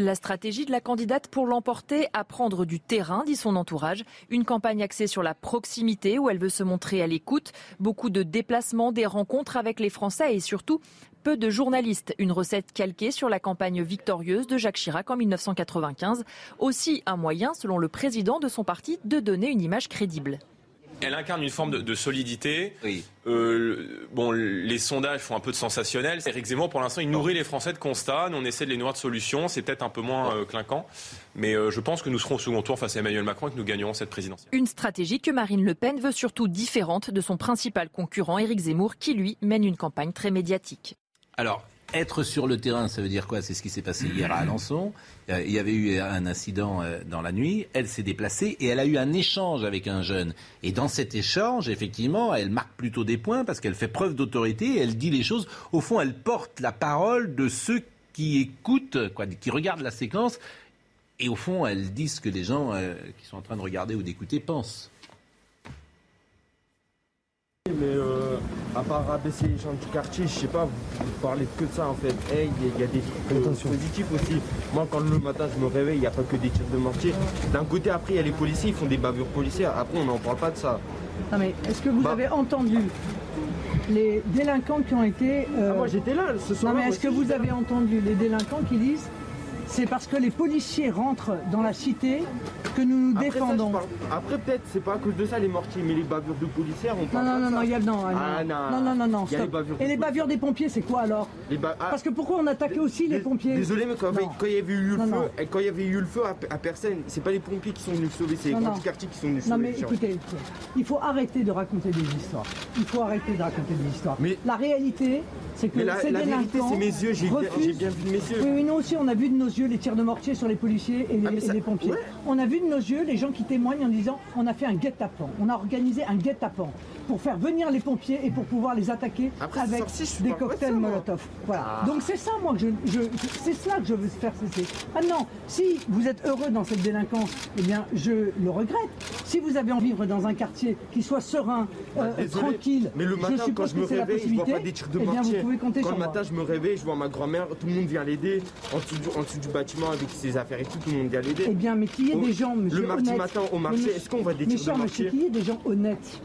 La stratégie de la candidate pour l'emporter à prendre du terrain, dit son entourage. Une campagne axée sur la proximité où elle veut se montrer à l'écoute. Beaucoup de déplacements, des rencontres avec les Français et surtout peu de journalistes. Une recette calquée sur la campagne victorieuse de Jacques Chirac en 1995. Aussi un moyen, selon le président de son parti, de donner une image crédible. Elle incarne une forme de, de solidité. Euh, bon, les sondages font un peu de sensationnel. Éric Zemmour, pour l'instant, il nourrit les Français de constats. Nous, on essaie de les nourrir de solutions. C'est peut-être un peu moins euh, clinquant. Mais euh, je pense que nous serons au second tour face à Emmanuel Macron et que nous gagnerons cette présidentielle. Une stratégie que Marine Le Pen veut surtout différente de son principal concurrent Éric Zemmour qui lui mène une campagne très médiatique. Alors, être sur le terrain, ça veut dire quoi? C'est ce qui s'est passé hier à Alençon. Euh, il y avait eu un incident euh, dans la nuit. Elle s'est déplacée et elle a eu un échange avec un jeune. Et dans cet échange, effectivement, elle marque plutôt des points parce qu'elle fait preuve d'autorité elle dit les choses. Au fond, elle porte la parole de ceux qui écoutent, qui regardent la séquence. Et au fond, elle dit ce que les gens euh, qui sont en train de regarder ou d'écouter pensent. Mais à part rabaisser les gens du quartier, je sais pas, vous, vous parlez que de ça en fait. Hey, Il y, a- il y a des trucs euh, positifs aussi. Moi, quand le matin je me réveille, il n'y a pas que des tirs de mortier. D'un côté, après, il y a les policiers, ils font des bavures policières. Après, on n'en parle pas de ça. Non mais est-ce que vous Bah. avez entendu les délinquants qui ont été... euh, Ah, moi, j'étais là ce Non soir. mais est-ce que vous avez entendu les délinquants qui disent c'est parce que les policiers rentrent dans la cité que nous nous Après, ça, je défendons Après, peut-être, c'est pas à cause de ça les mortiers, mais les bavures de policières, on non, parle non, non, de non, ça. il y a non, Ah, non, non, non, non, Il y a les stop. bavures de Et les bavures des pompiers, c'est quoi alors Les ba- ah, Parce que pourquoi on attaquait aussi les pompiers Désolé, mais quand, Non. quand il y avait eu le Non, feu, non. quand il y avait eu le feu à, à personne, c'est pas les pompiers qui sont venus sauver, c'est les Non, non. du quartier qui sont venus Non sauver. mais les gens. écoutez, il faut arrêter de raconter des histoires. Il faut arrêter de raconter des histoires. La réalité, c'est que Mais la- ces la vérité, c'est mes yeux, j'ai bien- vu de mes yeux. Oui, oui, nous aussi, on a vu de nos yeux les tirs de mortier sur les policiers et les, Ah, ça- les pompiers. ouais. On a vu de nos yeux les gens qui témoignent en disant on a fait un guet-apens, on a organisé un guet-apens pour faire venir les pompiers et pour pouvoir les attaquer Après, avec sorti, des cocktails ça. Molotov. Voilà. Ah. Donc c'est ça, moi, que je, c'est cela que je veux faire cesser. Maintenant, si vous êtes heureux dans cette délinquance, eh bien, je le regrette. Si vous avez envie de vivre dans un quartier qui soit serein, euh, Bah, Désolé, tranquille, Mais le matin, quand je me réveille, je vois pas des tirs de eh bien, vous pouvez compter quand sur le moi. matin, je me réveille, je vois ma grand-mère, tout le monde vient l'aider. En dessous, du, en dessous du bâtiment avec ses affaires et tout, tout le monde vient l'aider. Eh bien, mais qu'il y ait des gens, monsieur, Le mardi honnêtes. matin au marché, est-ce qu'on voit des tirs de cher monsieur, qu'il y ait des gens honnêtes,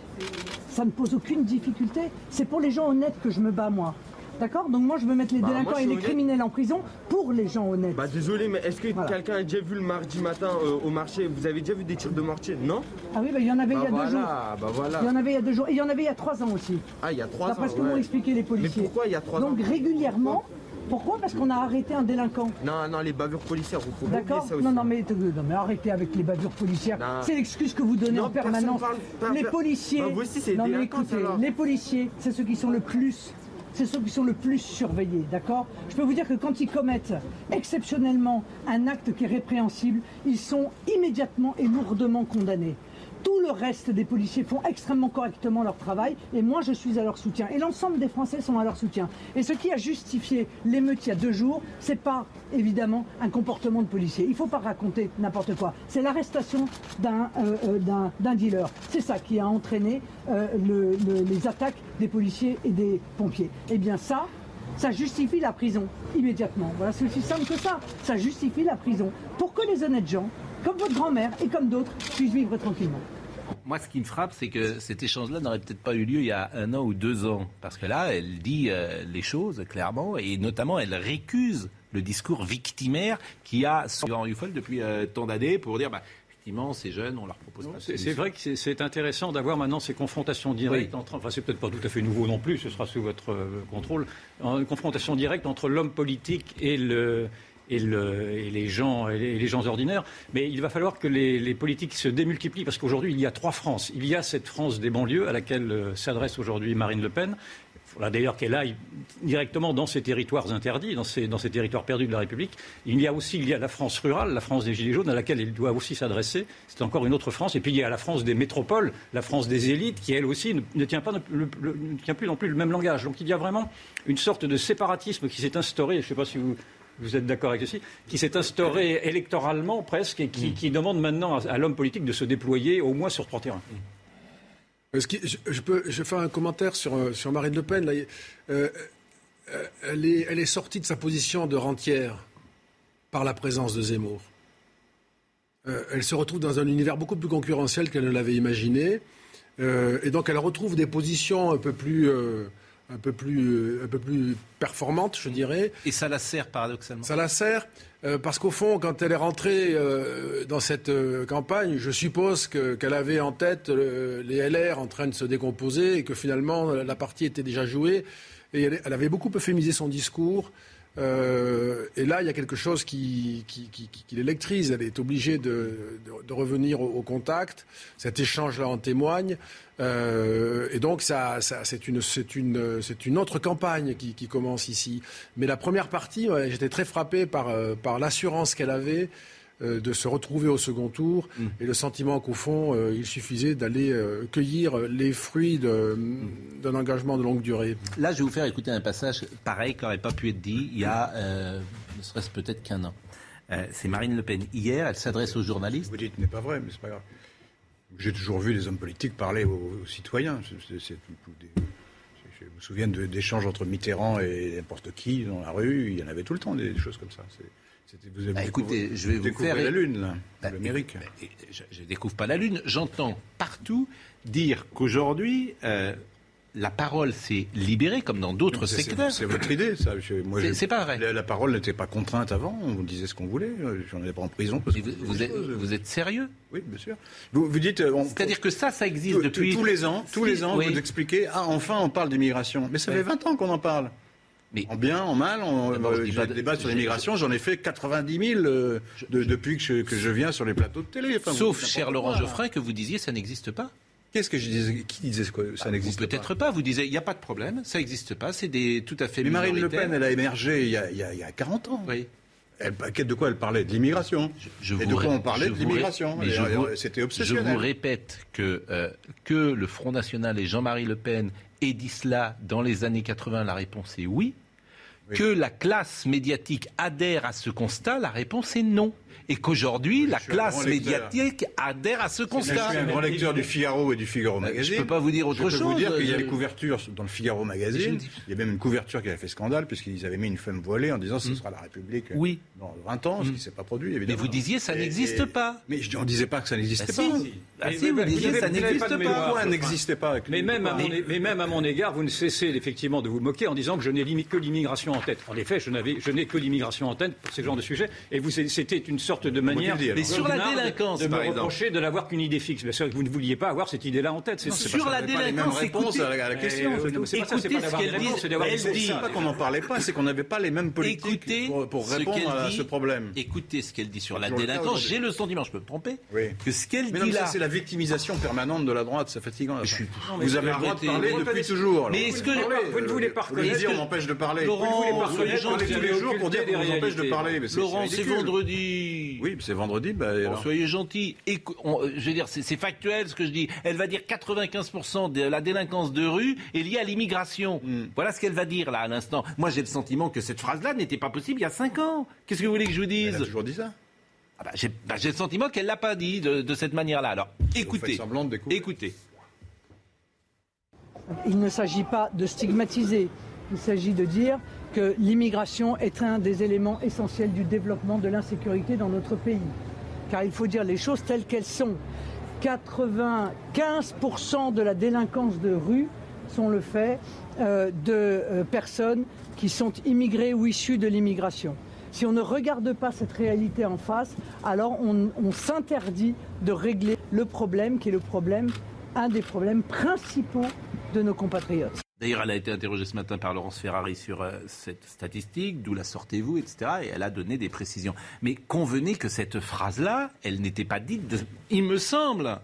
ça ne pose aucune difficulté. C'est pour les gens honnêtes que je me bats, moi. D'accord? Donc moi, je veux mettre les Bah, délinquants et les honnête. criminels en prison pour les gens honnêtes. Bah désolé, mais est-ce que quelqu'un a déjà vu le mardi matin euh, au marché? Vous avez déjà vu des tirs de mortier? Non? Ah oui, bah, il y en avait Bah il y a voilà, deux jours. bah voilà. Il y en avait il y a deux jours. Et il y en avait il y a trois ans aussi. Ah, il y a trois ans. D'après ce que ouais. m'ont expliqué les policiers. Mais pourquoi il y a trois Donc ans? régulièrement, pourquoi Parce qu'on a arrêté un délinquant. Non, non, les bavures policières, vous oublier D'accord? ça aussi. non, non, mais, euh, non, mais arrêtez avec les bavures policières. C'est l'excuse que vous donnez Non, en permanence. parle- parle- les policiers. Bah, vous aussi, c'est non, mais délinquance, écoutez, alors. les policiers, c'est ceux qui sont le plus. C'est ceux qui sont le plus surveillés, d'accord? Je peux vous dire que quand ils commettent exceptionnellement un acte qui est répréhensible, ils sont immédiatement et lourdement condamnés. Tout le reste des policiers font extrêmement correctement leur travail et moi je suis à leur soutien. Et l'ensemble des Français sont à leur soutien. Et ce qui a justifié l'émeute il y a deux jours, c'est pas évidemment un comportement de policier. Il ne faut pas raconter n'importe quoi. C'est l'arrestation d'un euh, euh, dealer. C'est ça qui a entraîné euh, le- le- les attaques des policiers et des pompiers. Eh bien ça, ça justifie la prison immédiatement. Voilà, c'est aussi simple que ça. Ça justifie la prison pour que les honnêtes gens, comme votre grand-mère et comme d'autres, puissent vivre tranquillement. Moi, ce qui me frappe, c'est que cet échange-là n'aurait peut-être pas eu lieu il y a un an ou deux ans. Parce que là, elle dit euh, les choses clairement, et notamment, elle récuse le discours victimaire qui a Laurent Ruffol depuis euh, tant d'années pour dire, bah, effectivement, ces jeunes, on leur propose pas de C'est vrai que c'est- c'est intéressant d'avoir maintenant ces confrontations directes entre. Enfin, c'est peut-être pas tout à fait nouveau non plus, ce sera sous votre euh, contrôle. Une confrontation directe entre l'homme politique et le. Et, le- et les gens, les, gens ordinaires. Mais il va falloir que les, politiques se démultiplient parce qu'aujourd'hui, il y a trois France. Il y a cette France des banlieues à laquelle euh, s'adresse aujourd'hui Marine Le Pen. D'ailleurs qu'elle aille directement dans ces territoires interdits, dans ces, territoires perdus de la République. Il y a aussi la France rurale, la France des Gilets jaunes, à laquelle elle doit aussi s'adresser. C'est encore une autre France. Et puis il y a la France des métropoles, la France des élites, qui elle aussi ne, tient, ne tient plus non plus le même langage. Donc il y a vraiment une sorte de séparatisme qui s'est instauré. Je ne sais pas si vous. Vous êtes d'accord avec ceci Qui s'est instauré électoralement presque et qui, qui demande maintenant à, à l'homme politique de se déployer au moins sur trois terrains. Est-ce que je, je peux je fais un commentaire sur, euh, sur Marine Le Pen. Là. Euh, euh, elle, est, elle est sortie de sa position de rentière par la présence de Zemmour. Euh, elle se retrouve dans un univers beaucoup plus concurrentiel qu'elle ne l'avait imaginé. Euh, et donc elle retrouve des positions un peu plus, euh, un peu plus, euh, un peu plus performantes, je dirais. Et ça la sert paradoxalement. Ça la sert euh, parce qu'au fond, quand elle est rentrée euh, dans cette euh, campagne, je suppose que- qu'elle avait en tête les LR en train de se décomposer et que finalement la la partie était déjà jouée. Et elle, elle avait beaucoup euphémisé son discours. Euh, et là, il y a quelque chose qui, qui, qui- qui- l'électrise. Elle est obligée de, de- de revenir au, au contact. Cet échange-là en témoigne. Euh, et donc, ça, ça- c'est une, une, une autre campagne qui, commence ici. Mais la première partie, ouais, j'étais très frappé par, euh, par l'assurance qu'elle avait de se retrouver au second tour et le sentiment qu'au fond, euh, il suffisait d'aller euh, cueillir les fruits de- d'un engagement de longue durée. Là, je vais vous faire écouter un passage pareil qui n'aurait pas pu être dit il y a, euh, ne serait-ce peut-être qu'un an. Euh, c'est Marine Le Pen. Hier, elle s'adresse aux journalistes. Vous dites n'est pas vrai, mais c'est pas grave. J'ai toujours vu les hommes politiques parler aux, aux citoyens. Tout- des- je me souviens de- d'échanges entre Mitterrand et n'importe qui dans la rue. Il y en avait tout le temps des choses comme ça. C'est- vous avez Bah, écoutez, je vais vous faire- la lune, là, Bah, l'Amérique. bah, je ne découvre pas la Lune. J'entends partout dire qu'aujourd'hui, euh, la parole s'est libérée, comme dans d'autres secteurs. C'est votre idée, ça. Je- C'est- je- pas vrai. La, la parole n'était pas contrainte avant. On disait ce qu'on voulait. J'en ai pas en prison. parce vous, je vous êtes, vous sérieux? Oui, bien sûr. Vous, vous dites. euh, on- C'est-à-dire que ça, ça existe depuis. tous les ans, tous les ans, Oui. vous expliquez. Ah, enfin, on parle d'immigration. Mais ça Oui. fait 20 ans qu'on en parle. Mais- En bien, en mal, on, je euh, de- débats sur je- l'immigration, j'en ai fait 90 000 euh, de- depuis que je, que je viens sur les plateaux de télé. Enfin, Sauf, cher Laurent quoi. Geoffrin, que vous disiez ça n'existe pas. Qu'est-ce que je disais Qui disait que ça n'existe pas Peut-être pas. Vous disiez, il n'y a pas de problème, ça n'existe pas, c'est des tout à fait Mais Marine Le. Pen, elle a émergé il y a, il y a- il y a 40 ans. Oui. Elle- de quoi elle parlait De l'immigration. Je Et de quoi on parlait je De l'immigration. je euh, vous- C'était Je obsessionnel. vous répète que, euh, que le Front National et Jean-Marie Le Pen aient dit cela dans les années 80, la réponse est oui. Que la classe médiatique adhère à ce constat, la réponse est non. Et qu'aujourd'hui, la classe médiatique adhère à ce Je constat. suis un grand lecteur du Figaro et du Figaro Magazine. Je peux pas vous dire autre je peux chose. vous dire qu'il y a Je- des couvertures dans le Figaro Je Magazine. Il y a même une couverture qui a fait scandale puisqu'ils avaient mis une femme voilée en disant ce Mm. sera la République euh, Oui. dans 20 ans, ce qui ne s'est pas produit Mais évidemment. vous disiez ça n'existe pas. Mais je- on disait pas que ça n'existait Bah pas. si. Ah Mais- si, mais- vous mais disiez avez- ça vous n'existe pas n'existait Mais même, à mon, mais même à mon égard, vous ne cessez effectivement de vous moquer en disant que je n'ai que l'immigration en tête. En effet, je, je n'ai que l'immigration en tête pour ce genre de sujet. Et vous, c'était une sorte de manière. Mais sur la délinquance, de me par exemple. reprocher de n'avoir qu'une idée fixe. Bien sûr que vous ne vouliez pas avoir cette idée-là en tête. C'est Sur la les délinquance, réponses à la, Eh, question. euh, c'est pas ça, c'est Écoutez pas qu'elle dit. c'est pas qu'on n'en parlait pas, c'est qu'on n'avait pas les mêmes politiques pour, répondre à ce problème. Écoutez ce qu'elle dit sur la délinquance. J'ai le sentiment, je peux me tromper, que ce qu'elle dit là. c'est la victimisation permanente de la droite, c'est fatigant. Vous avez le droit de parler depuis toujours. Mais est-ce que- Vous ne voulez pas euh, reconnaître on m'empêche de parler. Laurent, reconnaître gentil, tous les jours pour dire qu'on vous empêche de parler. Laurent, c'est ridicule. Vendredi. Oui, c'est vendredi. Bah, et Bon, alors soyez gentil. Écou- on- euh, je veux dire, c'est factuel ce que je dis. Elle va dire 95% de la délinquance de rue est liée à l'immigration. Hmm. Voilà ce qu'elle va dire là à l'instant. Moi, j'ai le sentiment que cette phrase-là n'était pas possible il y a 5 ans. Qu'est-ce que vous voulez que je vous Elle dise? a toujours dit ça. Ah bah, J'ai bah, j'ai le sentiment qu'elle l'a pas dit de, de cette manière-là. Alors, écoutez, faites semblant de découvrir. écoutez. Il ne s'agit pas de stigmatiser, il s'agit de dire que l'immigration est un des éléments essentiels du développement de l'insécurité dans notre pays. Car il faut dire les choses telles qu'elles sont. 95% de la délinquance de rue sont le fait euh, de euh, personnes qui sont immigrées ou issues de l'immigration. Si on ne regarde pas cette réalité en face, alors on, on s'interdit de régler le problème qui est le problème, un des problèmes principaux de nos compatriotes. D'ailleurs, elle a été interrogée ce matin par Laurence Ferrari sur euh, cette statistique, d'où la sortez-vous, etc. Et elle a donné des précisions. Mais convenez que cette phrase-là, elle n'était pas dite, il me semble,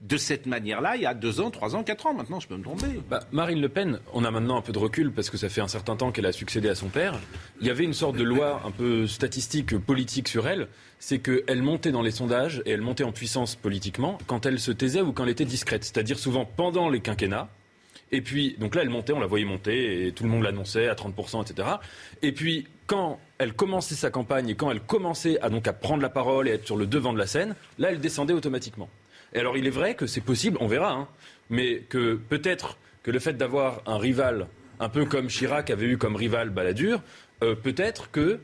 de cette manière-là, il y a deux ans, trois ans, quatre ans. Maintenant, je peux me tromper. Bah, Marine Le Pen, on a maintenant un peu de recul parce que ça fait un certain temps qu'elle a succédé à son père. Il y avait une sorte de loi un peu statistique, politique sur elle. C'est qu'elle montait dans les sondages et elle montait en puissance politiquement quand elle se taisait ou quand elle était discrète. C'est-à-dire souvent pendant les quinquennats. Et puis, donc là, elle montait, on la voyait monter, et tout le monde l'annonçait à 30%, etc. Et puis, quand elle commençait sa campagne et quand elle commençait à, donc, à prendre la parole et être sur le devant de la scène, là, elle descendait automatiquement. Et alors, il est vrai que c'est possible, on verra, hein, mais que peut-être que le fait d'avoir un rival, un peu comme Chirac avait eu comme rival Balladur, euh, peut-être que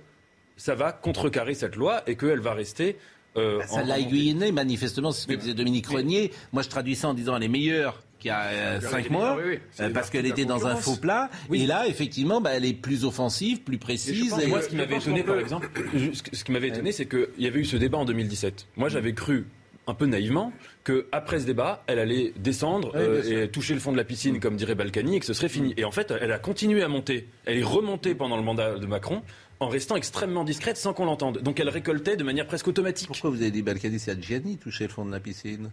ça va contrecarrer cette loi et qu'elle va rester. euh, Ça en- l'a aiguillonné, manifestement, c'est ce que disait Dominique Renier. Moi, je traduis ça en disant elle est meilleure qu'il y a euh, cinq mois, oui, oui. euh, parce qu'elle était dans un faux plat. Et là, effectivement, bah, elle est plus offensive, plus précise. Et et- moi, ce qui m'avait étonné, par exemple, ce qui m'avait étonné, c'est qu'il y avait eu ce débat en 2017. Moi, j'avais cru un peu naïvement que après ce débat, elle allait descendre Oui, euh, et toucher le fond de la piscine, comme dirait Balkany, et que ce serait fini. Et en fait, elle a continué à monter. Elle est remontée pendant le mandat de Macron en restant extrêmement discrète sans qu'on l'entende. Donc elle récoltait de manière presque automatique. Pourquoi vous avez dit Balkany C'est à Gianni toucher le fond de la piscine?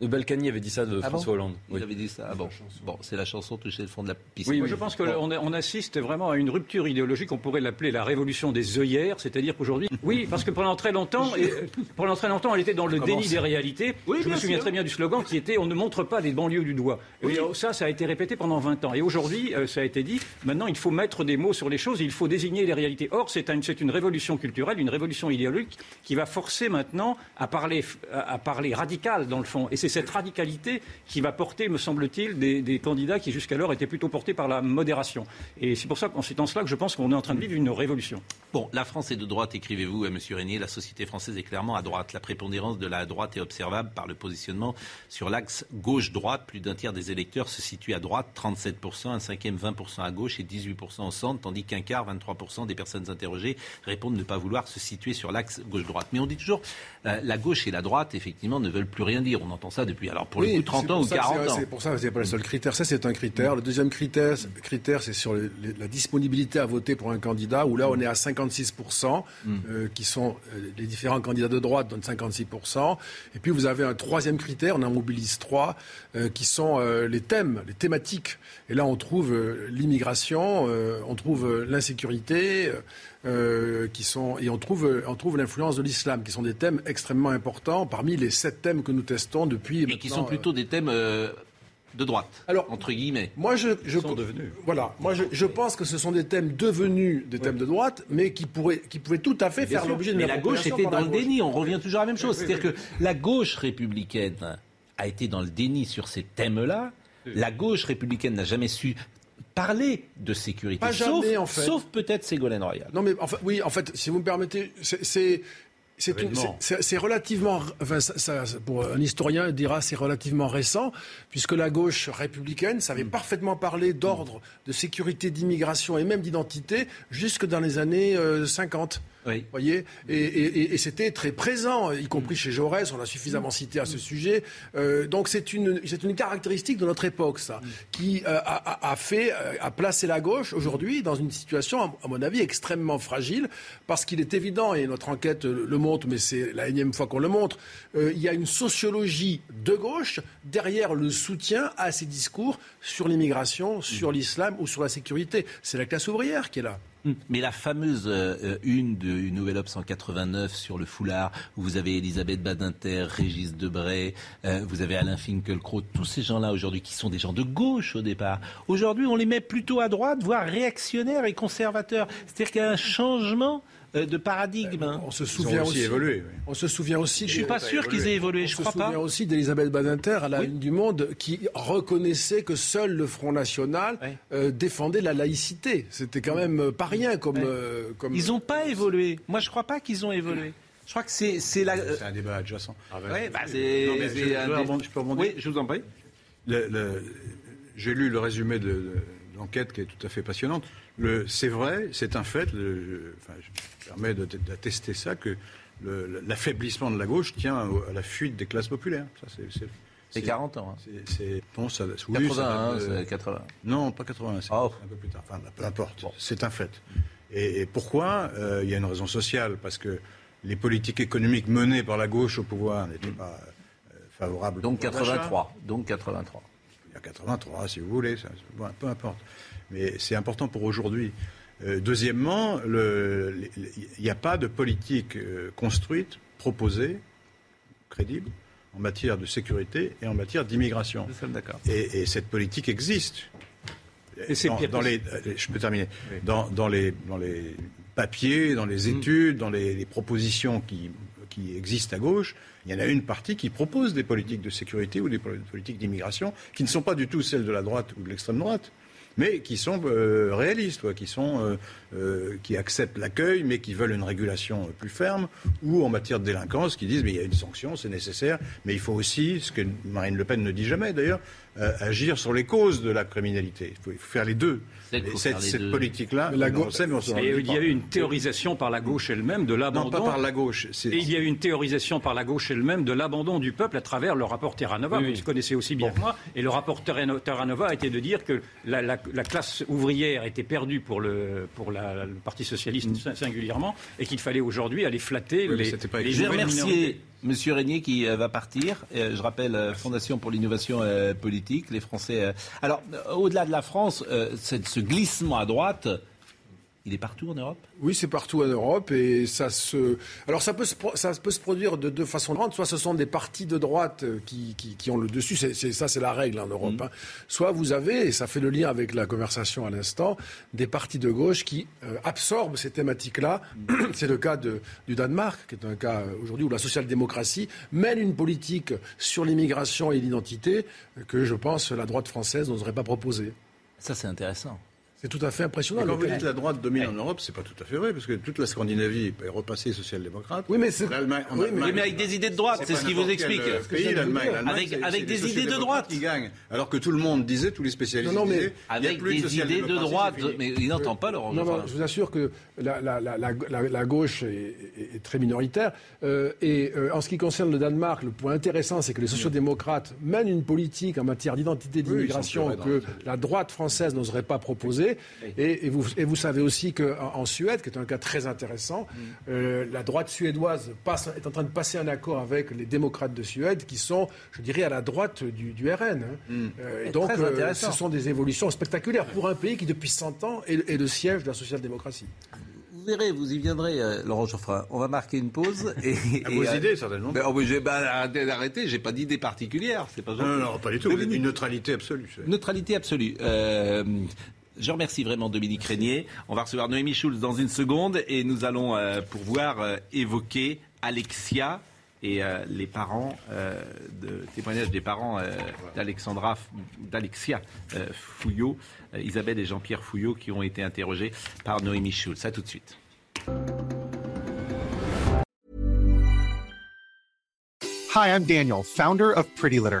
Le Balkany avait dit ça de Ah François bon Hollande. Il Oui. avait dit ça. Ah bon, bon c'est la chanson toucher le fond de la piscine. Oui, oui. je pense qu'on on assiste vraiment à une rupture idéologique. On pourrait l'appeler la révolution des œillères, c'est-à-dire qu'aujourd'hui, oui, parce que pendant très longtemps, et, euh, pendant très longtemps, elle était dans le déni des réalités. Oui, je me souviens sûr. très bien du slogan qui était "On ne montre pas les banlieues du doigt". Et euh, ça, ça a été répété pendant 20 ans. Et aujourd'hui, euh, ça a été dit. Maintenant, il faut mettre des mots sur les choses. Il faut désigner les réalités. Or, c'est un- c'est une révolution culturelle, une révolution idéologique qui va forcer maintenant à parler, à à parler radical dans le fond. Et c'est cette radicalité qui va porter, me semble-t-il, des, des candidats qui jusqu'alors étaient plutôt portés par la modération. Et c'est pour ça qu'en cela que je pense qu'on est en train de vivre une révolution. Bon, la France est de droite, écrivez-vous, à Monsieur Régnier. La société française est clairement à droite. La prépondérance de la droite est observable par le positionnement sur l'axe gauche-droite. Plus d'un tiers des électeurs se situent à droite, 37%, un cinquième 20% à gauche et 18% au centre, tandis qu'un quart, 23% des personnes interrogées répondent ne pas vouloir se situer sur l'axe gauche-droite. Mais on dit toujours, euh, la gauche et la droite, effectivement, ne veulent plus rien dire. On entend ça ça depuis, alors pour le Oui, coup, 30 c'est ans ou ça que 40 c'est- ans. C'est pour ça que c'est pas le seul critère. Ça, c'est un critère. Le deuxième critère, critère c'est sur les- les- la disponibilité à voter pour un candidat, où là, on est à 56%, euh, qui sont euh, les différents candidats de droite donnent 56%. Et puis, vous avez un troisième critère, on en mobilise trois, euh, qui sont les thèmes, les thématiques. Et là, on trouve l'immigration, on trouve l'insécurité, euh, qui sont, et on trouve, euh, on trouve l'influence de l'islam, qui sont des thèmes extrêmement importants parmi les sept thèmes que nous testons depuis. Et qui sont plutôt des thèmes euh, de droite, Alors, entre guillemets. Moi, je, je sont devenus. Voilà. Moi, je, je pense que ce sont des thèmes devenus des thèmes de droite, mais qui pourraient, qui pouvaient tout à fait Bien faire l'objet d'une Mais la gauche était dans le gauche. déni. On revient toujours à la même chose. C'est-à-dire que la gauche républicaine a été dans le déni sur ces thèmes-là. La gauche républicaine n'a jamais su parler de sécurité. Pas sauf, jamais, en fait. sauf peut-être Ségolène Royal. Non, mais en fait, oui, en fait, si vous me permettez, c'est- c'est. Relativement, enfin, ça- ça- pour un historien il dira c'est relativement récent, puisque la gauche républicaine savait Mm. parfaitement parler d'ordre, de sécurité, d'immigration et même d'identité jusque dans les années euh, 50. Oui. voyez? Et, et- et- et c'était très présent, y compris chez Jaurès, on l'a suffisamment cité à ce sujet. Euh, donc c'est une, c'est une caractéristique de notre époque, ça, qui euh, a, a- fait, euh, a placé la gauche aujourd'hui dans une situation, à mon avis, extrêmement fragile, parce qu'il est évident, et notre enquête le le mais c'est la énième fois qu'on le montre, euh, il y a une sociologie de gauche derrière le soutien à ces discours sur l'immigration, sur l'islam ou sur la sécurité. C'est la classe ouvrière qui est là. Mais la fameuse euh, une de une Nouvelle Obs en 89 sur le foulard, où vous avez Elisabeth Badinter, Régis Debray, euh, vous avez Alain Finkielkraut, tous ces gens-là aujourd'hui qui sont des gens de gauche au départ. Aujourd'hui, on les met plutôt à droite, voire réactionnaires et conservateurs. C'est-à-dire qu'il y a un changement de paradigme. hein. On se souvient aussi aussi, évolué, oui. On se souvient aussi. Je suis pas sûr qu'ils aient évolué, On je se crois pas. souvient aussi d'Elisabeth Badinter à la une du Monde qui reconnaissait que seul le Front National euh, défendait la laïcité. C'était quand même euh, pas rien comme. euh, comme... Ils n'ont pas évolué. Moi, je crois pas qu'ils ont évolué. Je crois que c'est c'est la. C'est un débat adjacent. Ouais, bah, c'est- Non, mais c'est je- un je peux rebondir- Oui, je vous en prie. Le- le- J'ai lu le résumé de, l'enquête qui est tout à fait passionnante. Le- C'est vrai, c'est un fait, le- enfin, je me permets de- d'attester ça, que l'affaiblissement de la gauche tient à la fuite des classes populaires. Ça, c'est- c'est- C'est 40 ans. hein. c'est- bon, ça- oui, 80, ça hein, date de- c'est 80. Non, pas 80, c'est un peu plus tard. Enfin, peu importe, c'est un fait. Et, et pourquoi Euh, Il y a une raison sociale, parce que les politiques économiques menées par la gauche au pouvoir n'étaient pas euh, favorables. Donc pouvoir d'achat. 83. Donc 83. Il y a 83, si vous voulez, ça, peu importe. Mais c'est important pour aujourd'hui. Euh, deuxièmement, il n'y a pas de politique euh, construite, proposée, crédible, en matière de sécurité et en matière d'immigration. d'accord. Et, et cette politique existe. Et c'est dans, pire dans que- les, euh, je peux terminer. Dans, dans les, dans les papiers, dans les études, dans les, les propositions qui, qui existent à gauche, il y en a une partie qui propose des politiques de sécurité ou des poli- politiques d'immigration qui ne sont pas du tout celles de la droite ou de l'extrême droite, mais qui sont euh, réalistes, euh, euh, qui acceptent l'accueil, mais qui veulent une régulation plus ferme, ou en matière de délinquance, qui disent mais il y a une sanction, c'est nécessaire, mais il faut aussi, ce que Marine Le Pen ne dit jamais d'ailleurs, euh, agir sur les causes de la criminalité. Il faut, il faut faire les deux. Et cette politique-là, Mais la gauche- sait, mais on Et il y a eu une théorisation par la gauche elle-même de l'abandon. Non, pas par la gauche. Et il y a eu une théorisation par la gauche elle-même de l'abandon du peuple à travers le rapport Terranova. Vous le connaissez aussi bien que moi. Et le rapport Terrano- Terranova a été de dire que la, la- la classe ouvrière était perdue pour le, pour la- le Parti socialiste singulièrement et qu'il fallait aujourd'hui aller flatter Oui, mais les, c'était pas les Monsieur Régnier qui euh, va partir. Euh, je rappelle euh, Fondation pour l'innovation politique. Les Français. Alors, au-delà de la France, ce glissement à droite, il est partout en Europe. Oui, c'est partout en Europe et ça se. Alors ça peut se, pro- ça peut se produire de deux façons différentes. Soit ce sont des partis de droite euh, qui, qui, qui ont le dessus, c'est, c'est- ça c'est la règle en Europe. hein. Soit vous avez, et ça fait le lien avec la conversation à l'instant, des partis de gauche qui euh, absorbent ces thématiques-là. c'est le cas de, du Danemark, qui est un cas euh, aujourd'hui où la social-démocratie mène une politique sur l'immigration et l'identité que je pense la droite française n'oserait pas proposer. Ça, c'est intéressant. C'est tout à fait impressionnant. Mais quand vous dites la droite domine en Europe, c'est pas tout à fait vrai, parce que toute la Scandinavie est repassée social-démocrate. Oui, mais c'est- L'Allemagne- oui, mais avec des idées de droite, c'est ce qui vous explique. euh, Ce que Pays, l'Allemagne, Avec- avec des idées de droite. qui gagnent, alors que tout le monde disait, tous les spécialistes Non, non, mais disaient, il y a Avec plus de des idées de droite, mais il n'entend pas Laurent Non, non, je vous assure que la, la- la- la- la- la gauche est, est- est très minoritaire. Euh, et euh, en ce qui concerne le Danemark, le point intéressant, c'est que les sociodémocrates mènent une politique en matière d'identité d'immigration que la droite française n'oserait pas proposer. Et, et vous, et vous savez aussi qu'en en Suède, qui est un cas très intéressant, Mm. euh, la droite suédoise passe- est en train de passer un accord avec les démocrates de Suède, qui sont, je dirais, à la droite du, du RN. hein. Mm. Euh, et donc, euh, ce sont des évolutions spectaculaires pour un pays qui, depuis 100 ans, est, est le siège de la social-démocratie. Vous verrez, vous y viendrez, euh, Laurent Geoffrin. On va marquer une pause. Et, À et, vos euh, idées, certainement. ben, oh, mais j'ai- ben, arrêtez d'arrêter, j'ai pas d'idée particulière. C'est pas Non, non, non, pas du tout. Une neutralité absolue. Neutralité absolue. Euh, je remercie vraiment Dominique Régnier. On va recevoir Noémie Schulz dans une seconde et nous allons euh, pouvoir euh, évoquer Alexia et euh, les parents, euh, de témoignages des parents euh, d'Alexandra, d'Alexia euh, Fouillot, euh, Isabelle et Jean-Pierre Fouillot qui ont été interrogés par Noémie Schulz. À tout de suite. Hi, I'm Daniel, founder of Pretty Litter.